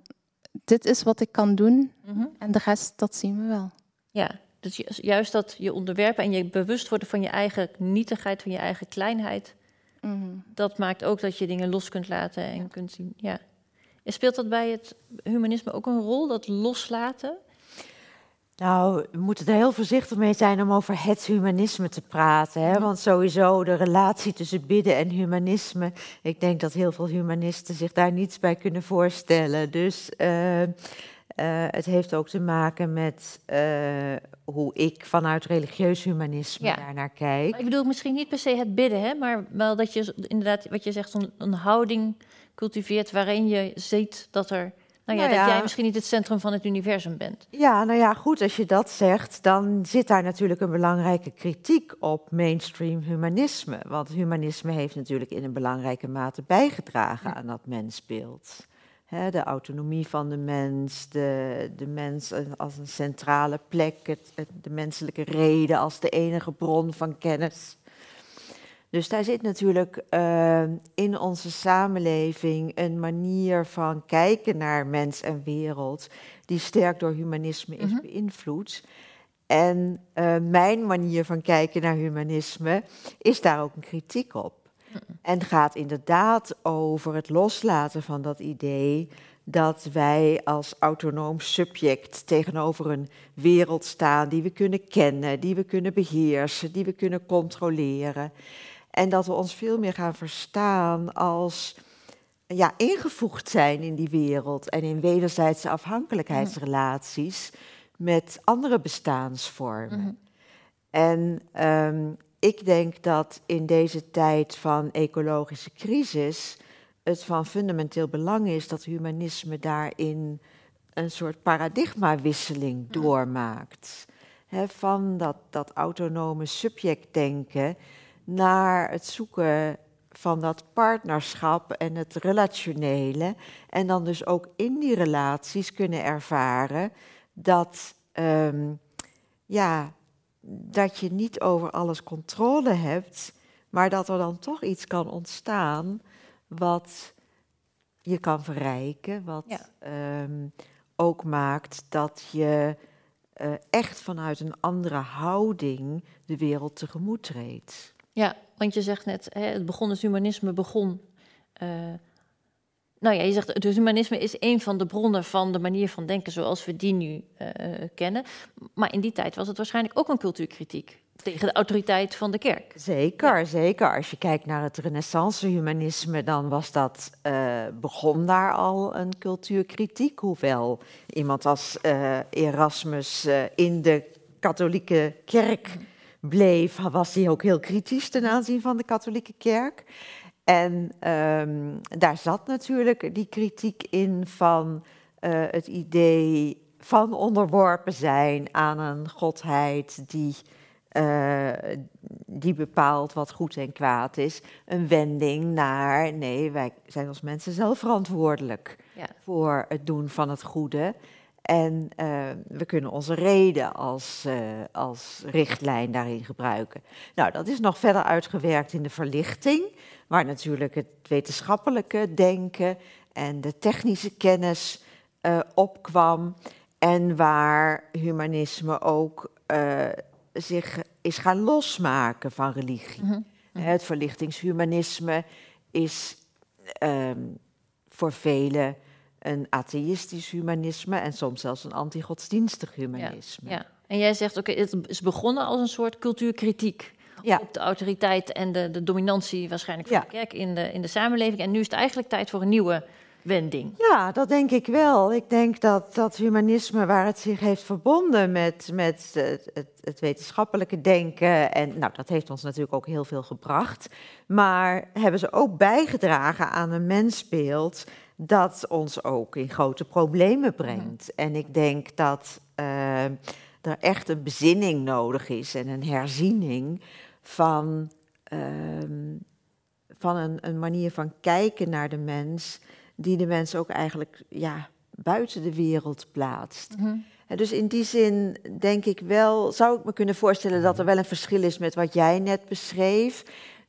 dit is wat ik kan doen mhm. en de rest, dat zien we wel. Ja, dus juist dat je onderwerpen en je bewust worden van je eigen nietigheid, van je eigen kleinheid, mhm. dat maakt ook dat je dingen los kunt laten en kunt zien. Ja. En speelt dat bij het humanisme ook een rol, dat loslaten? Nou, we moeten er heel voorzichtig mee zijn om over het humanisme te praten. Hè? Want sowieso de relatie tussen bidden en humanisme. Ik denk dat heel veel humanisten zich daar niets bij kunnen voorstellen. Dus uh, het heeft ook te maken met hoe ik vanuit religieus humanisme Ja. daarnaar kijk. Maar ik bedoel misschien niet per se het bidden, hè, maar wel dat je inderdaad, wat je zegt, een, een houding cultiveert waarin je ziet dat er, nou ja, Nou ja. dat jij misschien niet het centrum van het universum bent. Ja, nou ja, goed, als je dat zegt, dan zit daar natuurlijk een belangrijke kritiek op mainstream humanisme. Want humanisme heeft natuurlijk in een belangrijke mate bijgedragen aan dat mensbeeld. De autonomie van de mens, de, de mens als een centrale plek, het, het- de menselijke reden als de enige bron van kennis. Dus daar zit natuurlijk eh, in onze samenleving een manier van kijken naar mens en wereld die sterk door humanisme is Mhm. beïnvloed. En eh, mijn manier van kijken naar humanisme is daar ook een kritiek op. En gaat inderdaad over het loslaten van dat idee dat wij als autonoom subject tegenover een wereld staan die we kunnen kennen, die we kunnen beheersen, die we kunnen controleren. En dat we ons veel meer gaan verstaan als ja, ingevoegd zijn in die wereld en in wederzijdse afhankelijkheidsrelaties met andere bestaansvormen. Mhm. En ehm, ik denk dat in deze tijd van ecologische crisis het van fundamenteel belang is dat humanisme daarin een soort paradigmawisseling doormaakt. Hè, van dat, dat autonome subjectdenken naar het zoeken van dat partnerschap en het relationele. En dan dus ook in die relaties kunnen ervaren dat, ehm, ja, dat je niet over alles controle hebt, maar dat er dan toch iets kan ontstaan wat je kan verrijken, wat Ja. ehm, ook maakt dat je eh, echt vanuit een andere houding de wereld tegemoet treedt. Ja, want je zegt net, hè, het begon, het humanisme begon. eh, nou ja, je zegt, het humanisme is een van de bronnen van de manier van denken zoals we die nu eh, kennen. Maar in die tijd was het waarschijnlijk ook een cultuurkritiek tegen de autoriteit van de kerk. Zeker, zeker. Als je kijkt naar het renaissance-humanisme, dan was dat, eh, begon daar al een cultuurkritiek. Hoewel iemand als eh, Erasmus eh, in de katholieke kerk bleef, was hij ook heel kritisch ten aanzien van de katholieke kerk. En ehm, daar zat natuurlijk die kritiek in van eh, het idee van onderworpen zijn aan een godheid die eh, die bepaalt wat goed en kwaad is. Een wending naar, nee, wij zijn als mensen zelf verantwoordelijk Ja. voor het doen van het goede. En eh, we kunnen onze reden als, eh, als richtlijn daarin gebruiken. Nou, dat is nog verder uitgewerkt in de verlichting, waar natuurlijk het wetenschappelijke denken en de technische kennis eh, opkwam. En waar humanisme ook zich is gaan losmaken van religie. Mhm. Het verlichtingshumanisme is ehm, voor velen een atheïstisch humanisme en soms zelfs een antigodsdienstig humanisme. Ja. En jij zegt, oké, het is begonnen als een soort cultuurkritiek Ja. op de autoriteit en de, de dominantie waarschijnlijk van Ja. de kerk in de, in de samenleving. En nu is het eigenlijk tijd voor een nieuwe wending. Ja, dat denk ik wel. Ik denk dat dat humanisme, waar het zich heeft verbonden met, met het, het, het wetenschappelijke denken, en nou, dat heeft ons natuurlijk ook heel veel gebracht, maar hebben ze ook bijgedragen aan een mensbeeld dat ons ook in grote problemen brengt. En ik denk dat eh, er echt een bezinning nodig is en een herziening van, ehm, van een, een manier van kijken naar de mens die de mens ook eigenlijk ja, buiten de wereld plaatst. En dus in die zin denk ik wel, zou ik me kunnen voorstellen dat er wel een verschil is met wat jij net beschreef.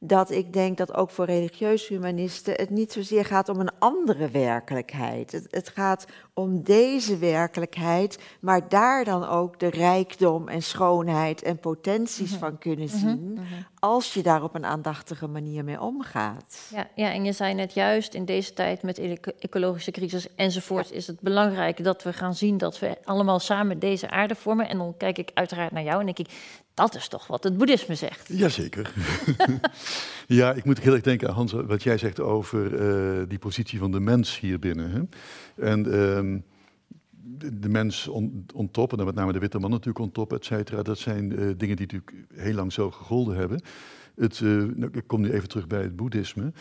Dat ik denk dat ook voor religieus humanisten het niet zozeer gaat om een andere werkelijkheid. Het, het gaat om deze werkelijkheid, maar daar dan ook de rijkdom en schoonheid en potenties van kunnen zien. Als je daar op een aandachtige manier mee omgaat. Ja, ja, en je zei net juist, in deze tijd met eco- ecologische crisis enzovoort, is het belangrijk dat we gaan zien dat we allemaal samen deze aarde vormen. En dan kijk ik uiteraard naar jou en denk ik, dat is toch wat het boeddhisme zegt. Jazeker. ja, ik moet heel erg denken aan Hans, wat jij zegt over eh, die positie van de mens hier binnen. Hè? En ehm, de, mens on, on top, en met name de witte man natuurlijk on top, et cetera, dat zijn uh, dingen die natuurlijk heel lang zo gegolden hebben. Het, uh, nou, ik kom nu even terug bij het boeddhisme.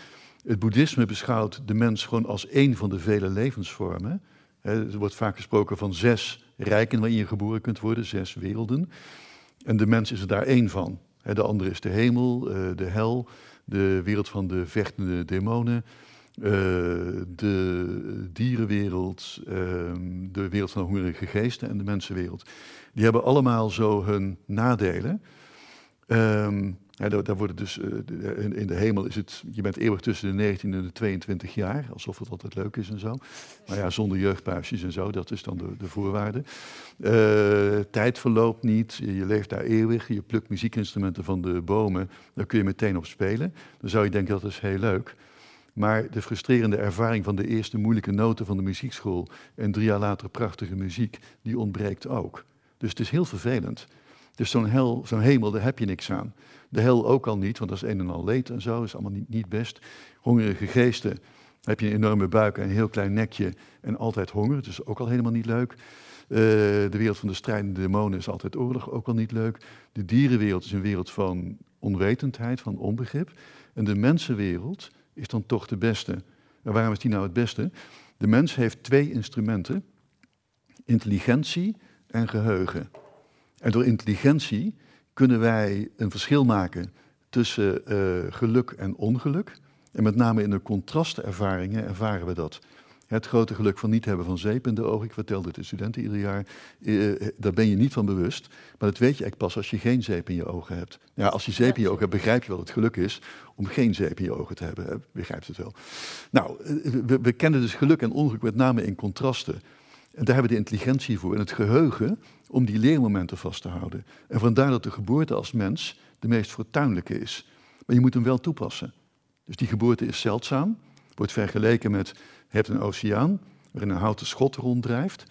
Het boeddhisme beschouwt de mens gewoon als één van de vele levensvormen. er wordt vaak gesproken van zes rijken waarin je geboren kunt worden, zes werelden. En de mens is er daar één van. de andere is de hemel, uh, de hel, de wereld van de vechtende demonen, uh, de dierenwereld, uh, de wereld van de hongerige geesten en de mensenwereld. Die hebben allemaal zo hun nadelen. Um, ja, daar, worden dus, uh, in, de hemel is het, je bent eeuwig tussen de 19 en de 22 jaar, alsof het altijd leuk is en zo. Maar ja, zonder jeugdpuisjes en zo, dat is dan de, de voorwaarde. Uh, tijd verloopt niet, je leeft daar eeuwig, je plukt muziekinstrumenten van de bomen, daar kun je meteen op spelen. Dan zou je denken, dat is heel leuk. Maar de frustrerende ervaring van de eerste moeilijke noten van de muziekschool en drie jaar later prachtige muziek, die ontbreekt ook. Dus het is heel vervelend. Dus zo'n hel, zo'n hemel, daar heb je niks aan. De hel ook al niet, want dat is een en al leed en zo, is allemaal niet, niet best. Hongerige geesten, heb je een enorme buik en een heel klein nekje en altijd honger, dus ook al helemaal niet leuk. Uh, de wereld van de strijdende demonen is altijd oorlog, ook al niet leuk. De dierenwereld is een wereld van onwetendheid, van onbegrip. En de mensenwereld is dan toch de beste. En waarom is die nou het beste? De mens heeft twee instrumenten: intelligentie en geheugen. En door intelligentie kunnen wij een verschil maken tussen uh, geluk en ongeluk. En met name in de contrastervaringen ervaren we dat. Het grote geluk van niet hebben van zeep in de ogen, ik vertelde het de studenten ieder jaar, uh, daar ben je niet van bewust. Maar dat weet je eigenlijk pas als je geen zeep in je ogen hebt. Ja, als je zeep in je ogen hebt, begrijp je wel dat het geluk is om geen zeep in je ogen te hebben. Hè? Begrijpt het wel. Nou, we, we kennen dus geluk en ongeluk met name in contrasten. En daar hebben we de intelligentie voor en het geheugen om die leermomenten vast te houden. En vandaar dat de geboorte als mens de meest fortuinlijke is. Maar je moet hem wel toepassen. Dus die geboorte is zeldzaam, wordt vergeleken met, je hebt een oceaan waarin een houten schot ronddrijft.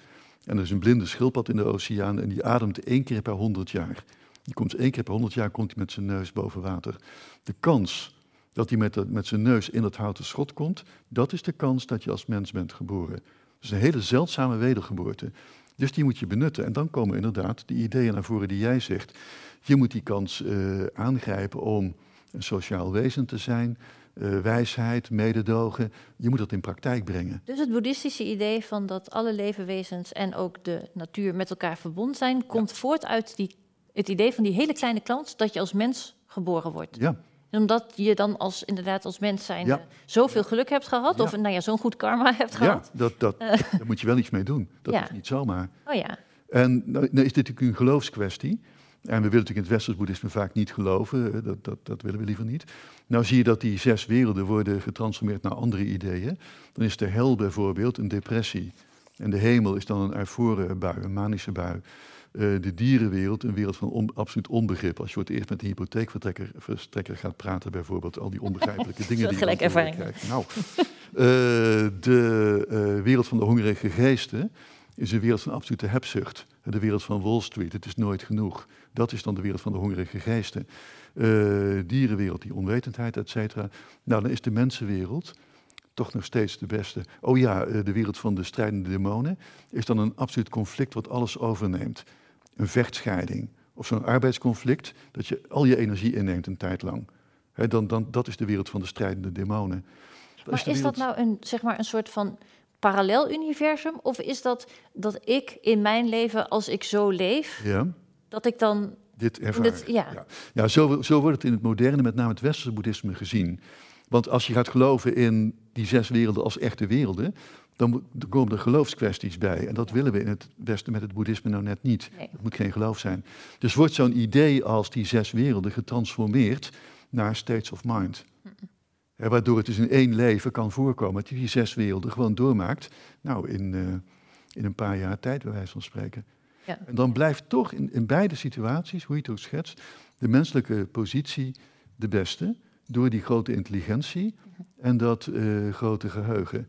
En er is een blinde schildpad in de oceaan en die ademt één keer per honderd jaar. Die komt één keer per honderd jaar komt hij met zijn neus boven water. De kans dat hij met, met zijn neus in dat houten schot komt, dat is de kans dat je als mens bent geboren. Dus een hele zeldzame wedergeboorte. Dus die moet je benutten. En dan komen inderdaad die ideeën naar voren die jij zegt. Je moet die kans uh, aangrijpen om een sociaal wezen te zijn, uh, wijsheid, mededogen. Je moet dat in praktijk brengen. Dus het boeddhistische idee van dat alle levenwezens en ook de natuur met elkaar verbonden zijn, komt ja. voort uit die, het idee van die hele kleine kans dat je als mens geboren wordt. Ja, omdat je dan als, inderdaad als mens zijn ja. zoveel geluk hebt gehad. Of nou ja, zo'n goed karma hebt gehad. Ja, dat, dat, daar moet je wel iets mee doen. Dat is niet zomaar. Oh ja. En nou, nou is dit natuurlijk een geloofskwestie. En we willen natuurlijk in het westers boeddhisme vaak niet geloven. Dat, dat, dat willen we liever niet. Nou zie je dat die zes werelden worden getransformeerd naar andere ideeën. Dan is de hel bijvoorbeeld een depressie. En de hemel is dan een euforie bui, een manische bui. Uh, de dierenwereld, een wereld van on, absoluut onbegrip. Als je voor het eerst met een hypotheekverstrekker gaat praten, bijvoorbeeld, al die onbegrijpelijke dingen die je ervaring krijgt. Nou, uh, de uh, wereld van de hongerige geesten is een wereld van absolute hebzucht. De wereld van Wall Street, het is nooit genoeg. Dat is dan de wereld van de hongerige geesten. dierenwereld, die onwetendheid, et cetera. Nou, dan is de mensenwereld toch nog steeds de beste. Oh ja, de wereld van de strijdende demonen is dan een absoluut conflict wat alles overneemt een vechtscheiding of zo'n arbeidsconflict, dat je al je energie inneemt een tijd lang. He, dan, dan, dat is de wereld van de strijdende demonen. Dat maar is, is dat nou een, zeg maar, een soort van parallel universum? Of is dat dat ik in mijn leven, als ik zo leef, ja. dat ik dan. Dit ervaar. Dit, ja, ja. ja zo, zo wordt het in het moderne, met name het westerse boeddhisme, gezien. Want als je gaat geloven in die zes werelden als echte werelden, dan komen er geloofskwesties bij. En dat willen we in het Westen met het boeddhisme nou net niet. Nee. Het moet geen geloof zijn. Dus wordt zo'n idee als die zes werelden getransformeerd naar states of mind. Waardoor het dus in één leven kan voorkomen dat je die zes werelden gewoon doormaakt. Nou, in, uh, in een paar jaar tijd, bij wijze van spreken. Ja. En dan blijft toch in, in beide situaties, hoe je het ook schetst, de menselijke positie de beste. Door die grote intelligentie en dat uh, grote geheugen.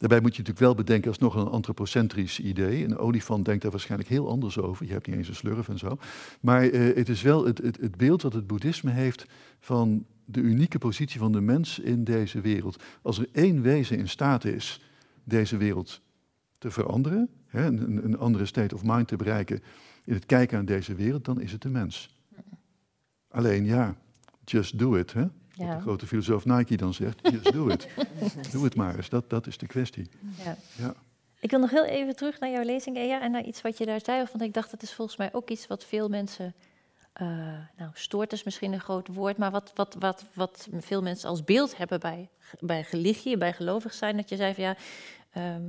Daarbij moet je natuurlijk wel bedenken, als nog een antropocentrisch idee. Een olifant denkt daar waarschijnlijk heel anders over. Je hebt niet eens een slurf en zo. Maar uh, het is wel het, het, het, beeld dat het boeddhisme heeft van de unieke positie van de mens in deze wereld. Als er één wezen in staat is deze wereld te veranderen, hè, een, een andere state of mind te bereiken in het kijken aan deze wereld, dan is het de mens. Alleen ja, just do it. Hè? Wat de grote filosoof Nike dan zegt, just do it. Doe het maar eens, dat, dat is de kwestie. Ja. Ja. Ik wil nog heel even terug naar jouw lezing, Ea, en naar iets wat je daar zei. Want ik dacht, dat is volgens mij ook iets wat veel mensen. eh, nou, stoort is misschien een groot woord, maar wat, wat, wat, wat veel mensen als beeld hebben bij, bij religie, bij gelovig zijn. Dat je zei van ja, ehm,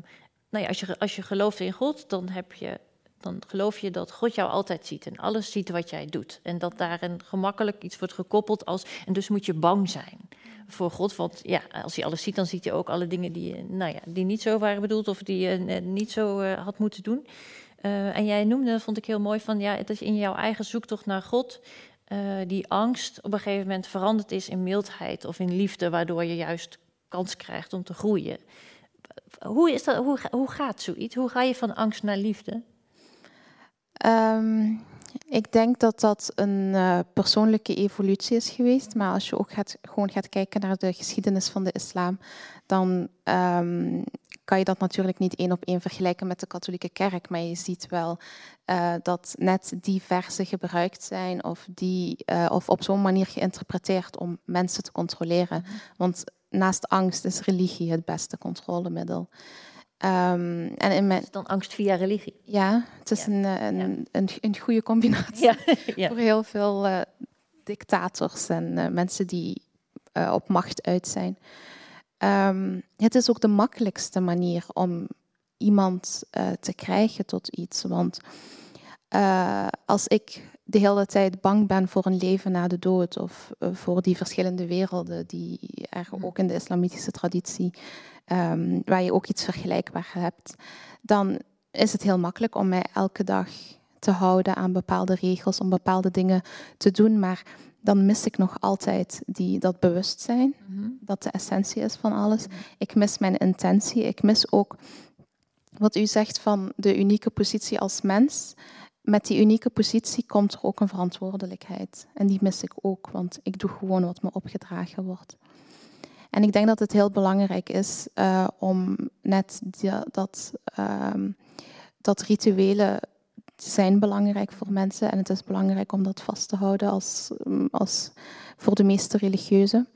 nou ja als, je, als je gelooft in God, dan, heb je, dan geloof je dat God jou altijd ziet en alles ziet wat jij doet. En dat daar een gemakkelijk iets wordt gekoppeld als. En dus moet je bang zijn voor God. Want ja, als hij alles ziet, dan ziet hij ook alle dingen die, nou ja, die niet zo waren bedoeld of die je eh, niet zo eh, had moeten doen. Eh, en jij noemde, dat vond ik heel mooi, van ja, het is in jouw eigen zoektocht naar God. die angst op een gegeven moment veranderd is in mildheid of in liefde, waardoor je juist kans krijgt om te groeien. Hoe, is dat, hoe, hoe gaat zoiets? Hoe ga je van angst naar liefde? Ehm, ik denk dat dat een eh, persoonlijke evolutie is geweest. Maar als je ook gaat, gewoon gaat kijken naar de geschiedenis van de islam, dan ehm, kan je dat natuurlijk niet één op één vergelijken met de katholieke kerk. Maar je ziet wel eh, dat net die versen gebruikt zijn of, die, eh, of op zo'n manier geïnterpreteerd om mensen te controleren. Want naast angst is religie het beste controlemiddel. Ehm, en in mijn, dan angst via religie? ja, het is Ja. Een, eh, een, een, een goede combinatie Ja, voor heel veel eh, dictators en eh, mensen die op macht uit zijn. Ehm, het is ook de makkelijkste manier om iemand te krijgen tot iets. Want als ik de hele tijd bang ben voor een leven na de dood of eh, voor die verschillende werelden die er ook in de islamitische traditie, ehm, waar je ook iets vergelijkbaar hebt, dan is het heel makkelijk om mij elke dag te houden aan bepaalde regels, om bepaalde dingen te doen. Maar dan mis ik nog altijd die, dat bewustzijn, Mhm. dat de essentie is van alles. Ik mis mijn intentie. Ik mis ook wat u zegt van de unieke positie als mens. Met die unieke positie komt er ook een verantwoordelijkheid. En die mis ik ook, want ik doe gewoon wat me opgedragen wordt. En ik denk dat het heel belangrijk is eh, om net die- dat, ehm, dat rituelen zijn belangrijk voor mensen. En het is belangrijk om dat vast te houden als, als voor de meeste religieuzen.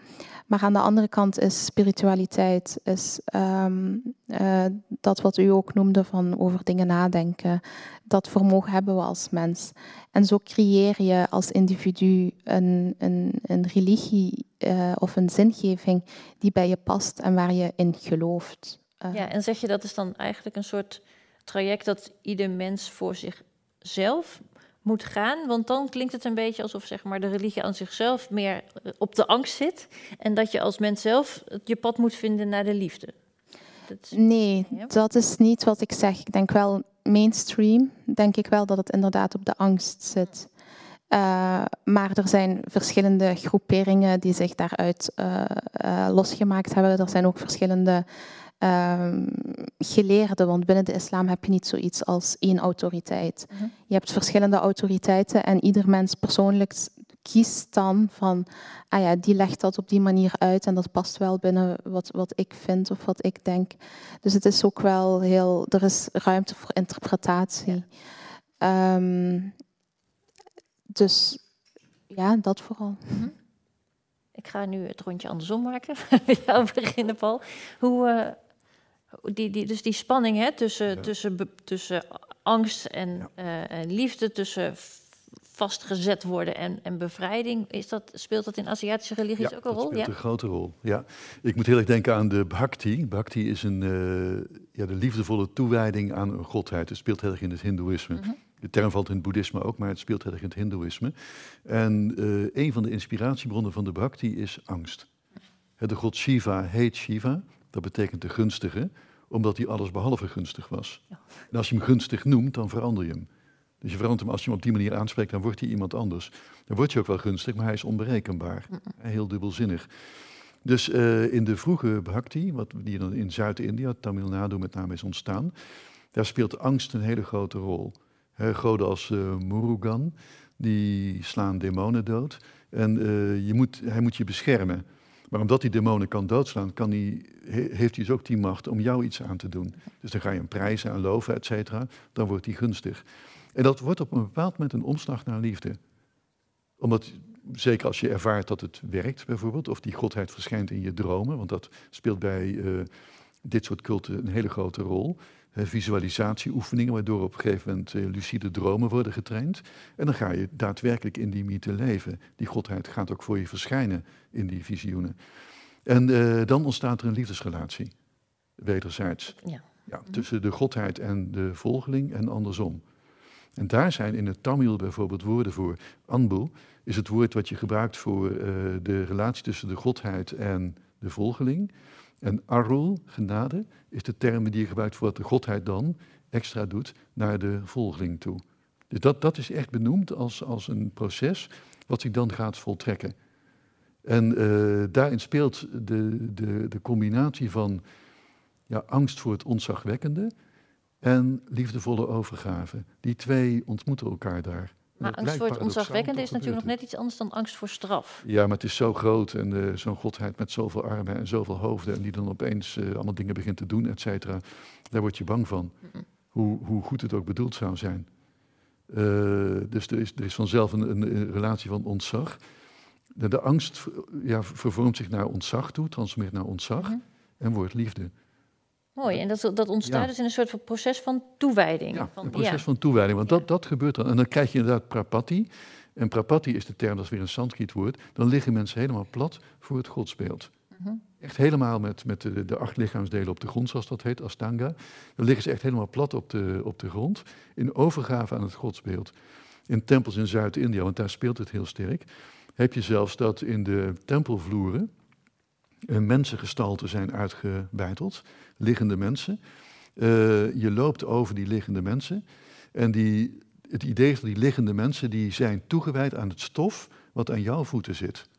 Maar aan de andere kant is spiritualiteit, is ehm, eh, dat wat u ook noemde van over dingen nadenken. Dat vermogen hebben we als mens. En zo creëer je als individu een, een, een religie eh, of een zingeving die bij je past en waar je in gelooft. Eh, Ja, en zeg je dat is dan eigenlijk een soort traject dat ieder mens voor zichzelf moet gaan? Want dan klinkt het een beetje alsof zeg maar, de religie aan zichzelf meer eh, op de angst zit. En dat je als mens zelf je pad moet vinden naar de liefde. Dat is- Nee, Ja. dat is niet wat ik zeg. Ik denk wel mainstream, denk ik wel dat het inderdaad op de angst zit. Eh, maar er zijn verschillende groeperingen die zich daaruit eh, losgemaakt hebben. Er zijn ook verschillende ehm, geleerden, want binnen de islam heb je niet zoiets als één autoriteit. Mhm. Je hebt verschillende autoriteiten en ieder mens persoonlijk kiest dan van, ah ja, die legt dat op die manier uit en dat past wel binnen wat, wat ik vind of wat ik denk. Dus het is ook wel heel, er is ruimte voor interpretatie. Ehm, dus ja, dat vooral. Ik ga nu het rondje andersom maken. Bij jou beginnen, Paul. Hoe, eh, hoe die, die, dus die spanning hè, tussen, Ja. tussen, tussen angst en, Ja. eh, en liefde, tussen vastgezet worden en, en bevrijding. Is dat, speelt dat in Aziatische religies ook een dat rol? speelt Ja. een grote rol. Ja. Ik moet heel erg denken aan de bhakti. Bhakti is een, eh, ja, de liefdevolle toewijding aan een godheid. Het speelt heel erg in het hindoeïsme. Mhm. De term valt in het boeddhisme ook, maar het speelt heel erg in het hindoeïsme. En eh, een van de inspiratiebronnen van de bhakti is angst. De god Shiva heet Shiva, dat betekent de gunstige, omdat hij alles behalve gunstig was. Ja. En als je hem gunstig noemt, dan verander je hem. Dus je verandert hem, als je hem op die manier aanspreekt, dan wordt hij iemand anders. Dan wordt je ook wel gunstig, maar hij is onberekenbaar. Heel dubbelzinnig. Dus eh, in de vroege bhakti, wat die dan in Zuid-India, Tamil Nadu met name is ontstaan, daar speelt angst een hele grote rol. Hè, goden als eh, Murugan, die slaan demonen dood. En eh, je moet, hij moet je beschermen. Maar omdat die demonen kan doodslaan, kan heeft hij dus ook die macht om jou iets aan te doen. Dus dan ga je hem prijzen en loven, et cetera. Dan wordt hij gunstig. En dat wordt op een bepaald moment een omslag naar liefde. Omdat, zeker als je ervaart dat het werkt bijvoorbeeld, of die godheid verschijnt in je dromen, want dat speelt bij eh, dit soort culten een hele grote rol. Visualisatieoefeningen, waardoor op een gegeven moment uh, lucide dromen worden getraind. En dan ga je daadwerkelijk in die mythe leven. Die godheid gaat ook voor je verschijnen in die visioenen. En uh, dan ontstaat er een liefdesrelatie, wederzijds. Ja. Ja, tussen de godheid en de volgeling en andersom. En daar zijn in het Tamil bijvoorbeeld woorden voor. Anbu is het woord wat je gebruikt voor uh, de relatie tussen de godheid en de volgeling. En arul, genade, is de term die je gebruikt voor wat de godheid dan extra doet naar de volgeling toe. Dus dat, dat is echt benoemd als, als een proces wat zich dan gaat voltrekken. En uh, daarin speelt de, de, de combinatie van ja, angst voor het ontzagwekkende en liefdevolle overgave. Die twee ontmoeten elkaar daar. Maar angst voor het ontzagwekkende is natuurlijk nog net iets anders dan angst voor straf. Ja, maar het is zo groot en uh, zo'n godheid met zoveel armen en zoveel hoofden... en die dan opeens uh, allemaal dingen begint te doen, et cetera. Daar word je bang van. hoe, hoe, goed het ook bedoeld zou zijn. Uh, dus er is, er is vanzelf een, een, relatie van ontzag. De, de angst ja, vervormt zich naar ontzag toe, transformeert naar ontzag... Mm en wordt liefde. Mooi, en dat, dat ontstaat dus in een soort van proces van toewijding. Ja, van, een proces van toewijding, want dat, dat gebeurt dan. En dan krijg je inderdaad prapati. En prapati is de term, dat is weer een Sanskriet woord. Dan liggen mensen helemaal plat voor het godsbeeld. Mhm. Echt helemaal met, met de, de, acht lichaamsdelen op de grond, zoals dat heet, Astanga. Dan liggen ze echt helemaal plat op de, op de grond, in overgave aan het godsbeeld. In tempels in Zuid-India, want daar speelt het heel sterk, heb je zelfs dat in de tempelvloeren mensengestalten zijn uitgebeiteld liggende mensen. Uh, je loopt over die liggende mensen. En die, het idee is dat die liggende mensen die zijn toegewijd aan het stof wat aan jouw voeten zit.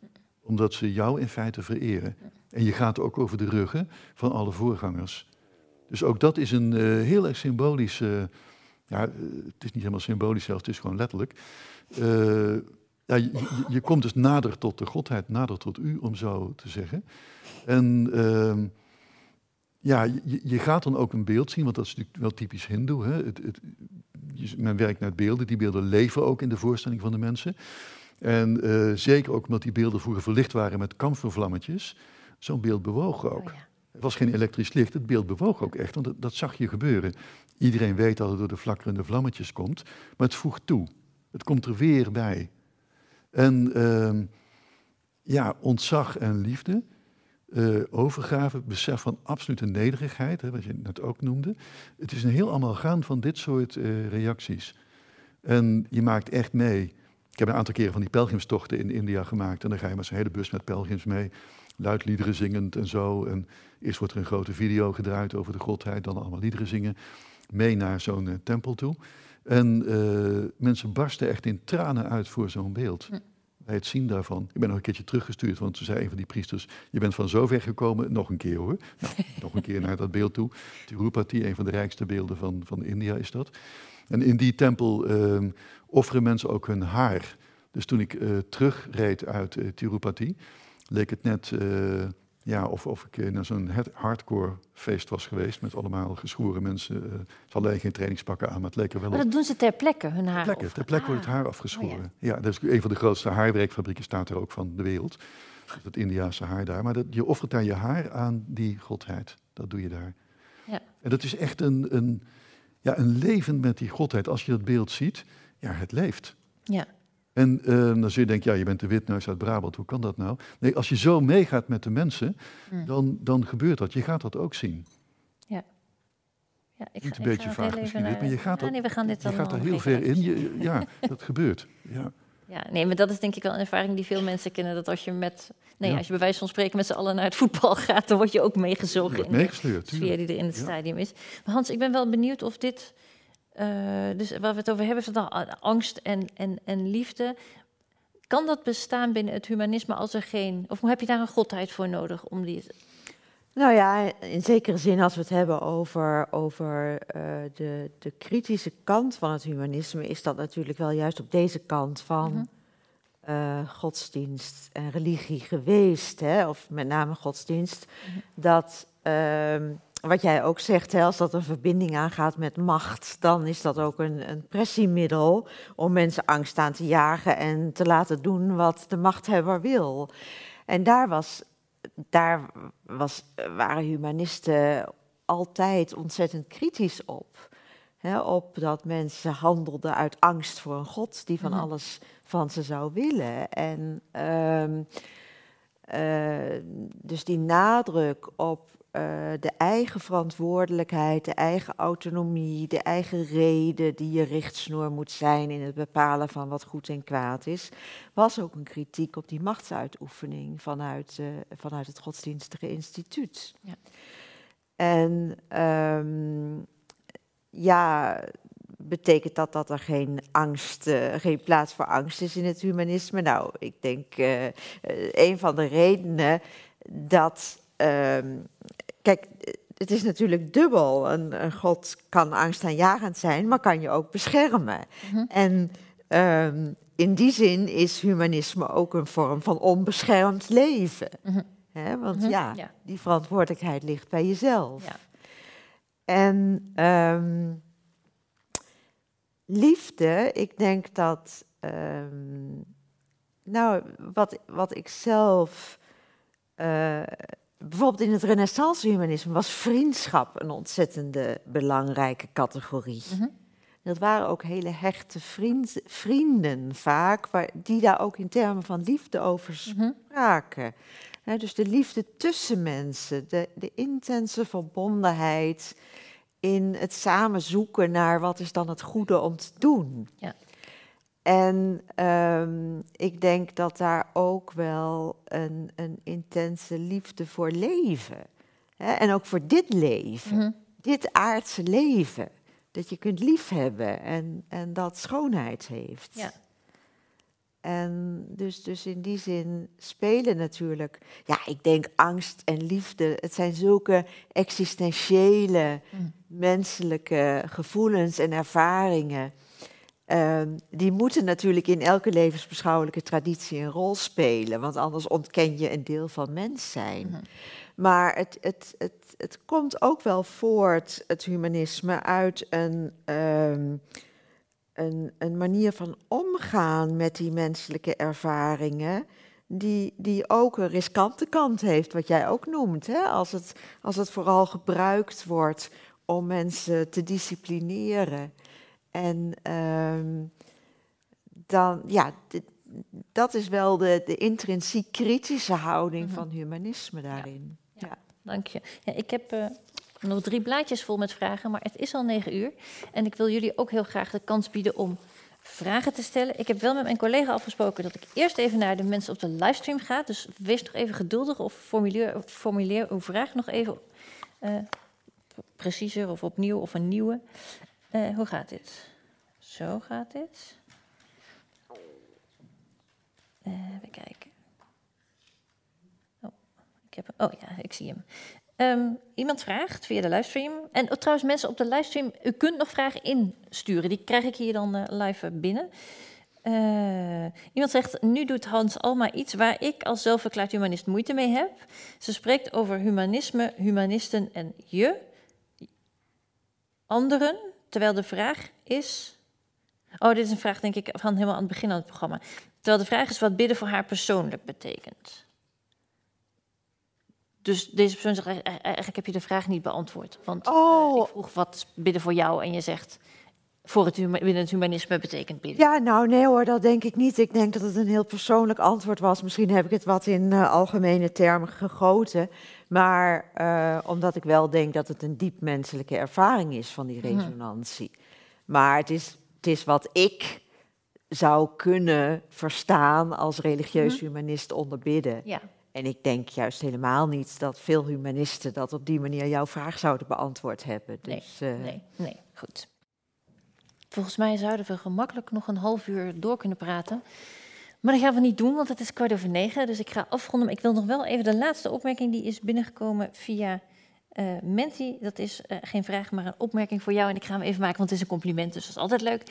Omdat ze jou in feite vereren. En je gaat ook over de ruggen van alle voorgangers. Dus ook dat is een uh, heel erg symbolisch. Uh, ja, het is niet helemaal symbolisch zelfs, het is gewoon letterlijk. ja, je, je, komt dus nader tot de godheid, nader tot u, om zo te zeggen. En ehm, ja, je, je, gaat dan ook een beeld zien, want dat is natuurlijk wel typisch Hindoe. Hè? Het, het, men werkt met beelden, die beelden leven ook in de voorstelling van de mensen. En uh, zeker ook omdat die beelden vroeger verlicht waren met kamfervlammetjes, zo'n beeld bewoog ook. Oh, ja. Het was geen elektrisch licht, het beeld bewoog ook echt, want dat, dat, zag je gebeuren. Iedereen weet dat het door de flakkerende vlammetjes komt, maar het voegt toe. Het komt er weer bij. En uh, ja, ontzag en liefde, uh, overgave, besef van absolute nederigheid, hè, wat je net ook noemde. Het is een heel amalgaam van dit soort uh, reacties. En je maakt echt mee. Ik heb een aantal keren van die pelgrimstochten in India gemaakt. En dan ga je met zo'n hele bus met pelgrims mee. Luidliederen zingend en zo. En eerst wordt er een grote video gedraaid over de godheid. Dan allemaal liederen zingen. Mee naar zo'n uh, tempel toe. En mensen barsten echt in tranen uit voor zo'n beeld. Hm bij het zien daarvan. Ik ben nog een keertje teruggestuurd, want toen zei een van die priesters... je bent van zo ver gekomen, nog een keer hoor. Nou, nog een keer naar dat beeld toe. Tirupati, een van de rijkste beelden van, van India is dat. En in die tempel uh, offeren mensen ook hun haar. Dus toen ik uh, terugreed uit uh, Tirupati, leek het net... Ja, of, of ik naar zo'n hardcore feest was geweest met allemaal geschoren mensen. Uh, ze hadden alleen geen trainingspakken aan, maar het leek er wel Maar dat doen ze ter plekke, hun haar Ter plekke, ter plekke wordt het haar afgeschoren. Oh, ja. dat is een van de grootste haarwerkfabrieken staat er ook van de wereld. Dat Indiaanse haar daar. Maar dat, je offert daar je haar aan die godheid. Dat doe je daar. Ja. En dat is echt een, een, ja, een leven met die godheid. Als je dat beeld ziet, ja, het leeft. Ja. En uh, dan zul je denken, ja, je bent de witneus uit Brabant, hoe kan dat nou? Nee, als je zo meegaat met de mensen, mm. dan, dan gebeurt dat. Je gaat dat ook zien. Ja. ja ik ga, Niet een beetje vaag misschien, maar je gaat, dat, nee, we gaan dit je gaat er heel ver in. Je, ja, dat gebeurt. Ja. Ja, nee, maar dat is denk ik wel een ervaring die veel mensen kennen. Dat als je met, nee, ja. als je bij wijze van spreken met z'n allen naar het voetbal gaat, dan word je ook meegezogen in de sfeer die er in het stadium is. Maar Hans, ik ben wel benieuwd of dit uh, dus waar we het over hebben is dan angst en, en, en liefde. Kan dat bestaan binnen het humanisme als er geen... Of heb je daar een godheid voor nodig om die... Nou ja, in zekere zin als we het hebben over, over uh, de, de kritische kant van het humanisme... is dat natuurlijk wel juist op deze kant van... Mm uh, godsdienst en religie geweest, hè, of met name godsdienst, dat ehm, wat jij ook zegt, hè, als dat een verbinding aangaat met macht, dan is dat ook een, een pressiemiddel om mensen angst aan te jagen en te laten doen wat de machthebber wil. En daar, was, daar was, waren humanisten altijd ontzettend kritisch op. Hè, op dat mensen handelden uit angst voor een God die van alles van ze zou willen. En ehm, eh, dus die nadruk op uh, de eigen verantwoordelijkheid, de eigen autonomie, de eigen reden die je richtsnoer moet zijn in het bepalen van wat goed en kwaad is, was ook een kritiek op die machtsuitoefening vanuit, uh, vanuit het godsdienstige instituut. Ja. En um, ja, betekent dat dat er geen angst, uh, geen plaats voor angst is in het humanisme? Nou, ik denk uh, een van de redenen dat. Kijk, het is natuurlijk dubbel. Een, een, God kan angstaanjagend zijn, maar kan je ook beschermen. Mhm. En ehm, in die zin is humanisme ook een vorm van onbeschermd leven. Mm want mhm. ja, ja, die verantwoordelijkheid ligt bij jezelf. Ja. En um, liefde, ik denk dat, um, nou, wat, wat ik zelf, uh, bijvoorbeeld in het renaissance-humanisme was vriendschap een ontzettende belangrijke categorie. Mm Dat waren ook hele hechte vriend, vrienden vaak, waar, die daar ook in termen van liefde over mhm. spraken. dus de liefde tussen mensen, de, de intense verbondenheid, in het samen zoeken naar wat is dan het goede om te doen. Ja. En um, ik denk dat daar ook wel een, een intense liefde voor leven. Hè? En ook voor dit leven, mm dit aardse leven. Dat je kunt liefhebben en, en dat schoonheid heeft. Ja. En dus, dus in die zin spelen natuurlijk, ja, ik denk angst en liefde. Het zijn zulke existentiële, mm. menselijke gevoelens en ervaringen. Ehm, die moeten natuurlijk in elke levensbeschouwelijke traditie een rol spelen, want anders ontken je een deel van mens zijn. Mm-hmm. Maar het, het, het, het komt ook wel voort, het humanisme, uit een. Ehm, een, een manier van omgaan met die menselijke ervaringen, die, die ook een riskante kant heeft, wat jij ook noemt. Hè? Als, het, als het vooral gebruikt wordt om mensen te disciplineren. En ehm, dan, ja, dat is wel de, de intrinsiek kritische houding mhm. van humanisme daarin. Ja, ja. dank je. Ja, ik heb uh, nog drie blaadjes vol met vragen, maar het is al negen uur. En ik wil jullie ook heel graag de kans bieden om vragen te stellen. Ik heb wel met mijn collega afgesproken dat ik eerst even naar de mensen op de livestream ga. Dus wees nog even geduldig of formuleer, formuleer uw vraag nog even uh, preciezer of opnieuw of een nieuwe. Uh, hoe gaat dit? Zo gaat dit. Uh, even kijken. Oh, ik heb, oh ja, ik zie hem. Ehm, iemand vraagt via de livestream. En oh, trouwens, mensen op de livestream, u kunt nog vragen insturen. Die krijg ik hier dan uh, live binnen. Iemand zegt, nu doet Hans Alma iets waar ik als zelfverklaard humanist moeite mee heb. Ze spreekt over humanisme, humanisten en je, anderen, terwijl de vraag is... Oh, dit is een vraag denk ik van helemaal aan het begin van het programma. Terwijl de vraag is wat bidden voor haar persoonlijk betekent. Dus deze persoon zegt, eigenlijk heb je de vraag niet beantwoord. Want oh. ik vroeg wat bidden voor jou en je zegt, voor het, binnen het humanisme betekent bidden. Ja, nou nee hoor, dat denk ik niet. Ik denk dat het een heel persoonlijk antwoord was. Misschien heb ik het wat in uh, algemene termen gegoten. Maar uh, omdat ik wel denk dat het een diep menselijke ervaring is van die mhm. resonantie. Maar het is, het is wat ik zou kunnen verstaan als religieus mhm. humanist onder bidden. Ja. En ik denk juist helemaal niet dat veel humanisten dat op die manier jouw vraag zouden beantwoord hebben. Dus, nee, uh... nee, nee, goed. Volgens mij zouden we gemakkelijk nog een half uur door kunnen praten. Maar dat gaan we niet doen, want het is kwart over negen. Dus ik ga afronden. Ik wil nog wel even de laatste opmerking die is binnengekomen via Uh, Menti, dat is uh, geen vraag, maar een opmerking voor jou. En ik ga hem even maken, want het is een compliment, dus dat is altijd leuk.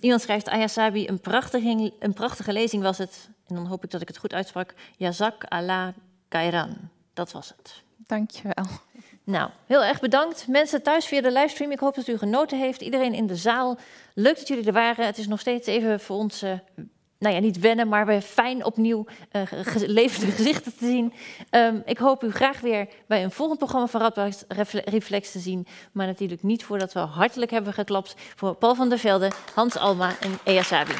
Iemand schrijft, Ayasabi, een prachtige, een prachtige lezing was het. En dan hoop ik dat ik het goed uitsprak. Yazak Allah Kairan. Dat was het. Dankjewel. Nou, heel erg bedankt. Mensen thuis via de livestream, ik hoop dat u genoten heeft. Iedereen in de zaal, leuk dat jullie er waren. Het is nog steeds even voor ons uh, nou ja, niet wennen, maar weer fijn opnieuw uh, levende gezichten te zien. Um, ik hoop u graag weer bij een volgend programma van Radboud Reflex te zien. Maar natuurlijk niet voordat we hartelijk hebben geklapt voor Paul van der Velde, Hans Alma en Ea Sabi.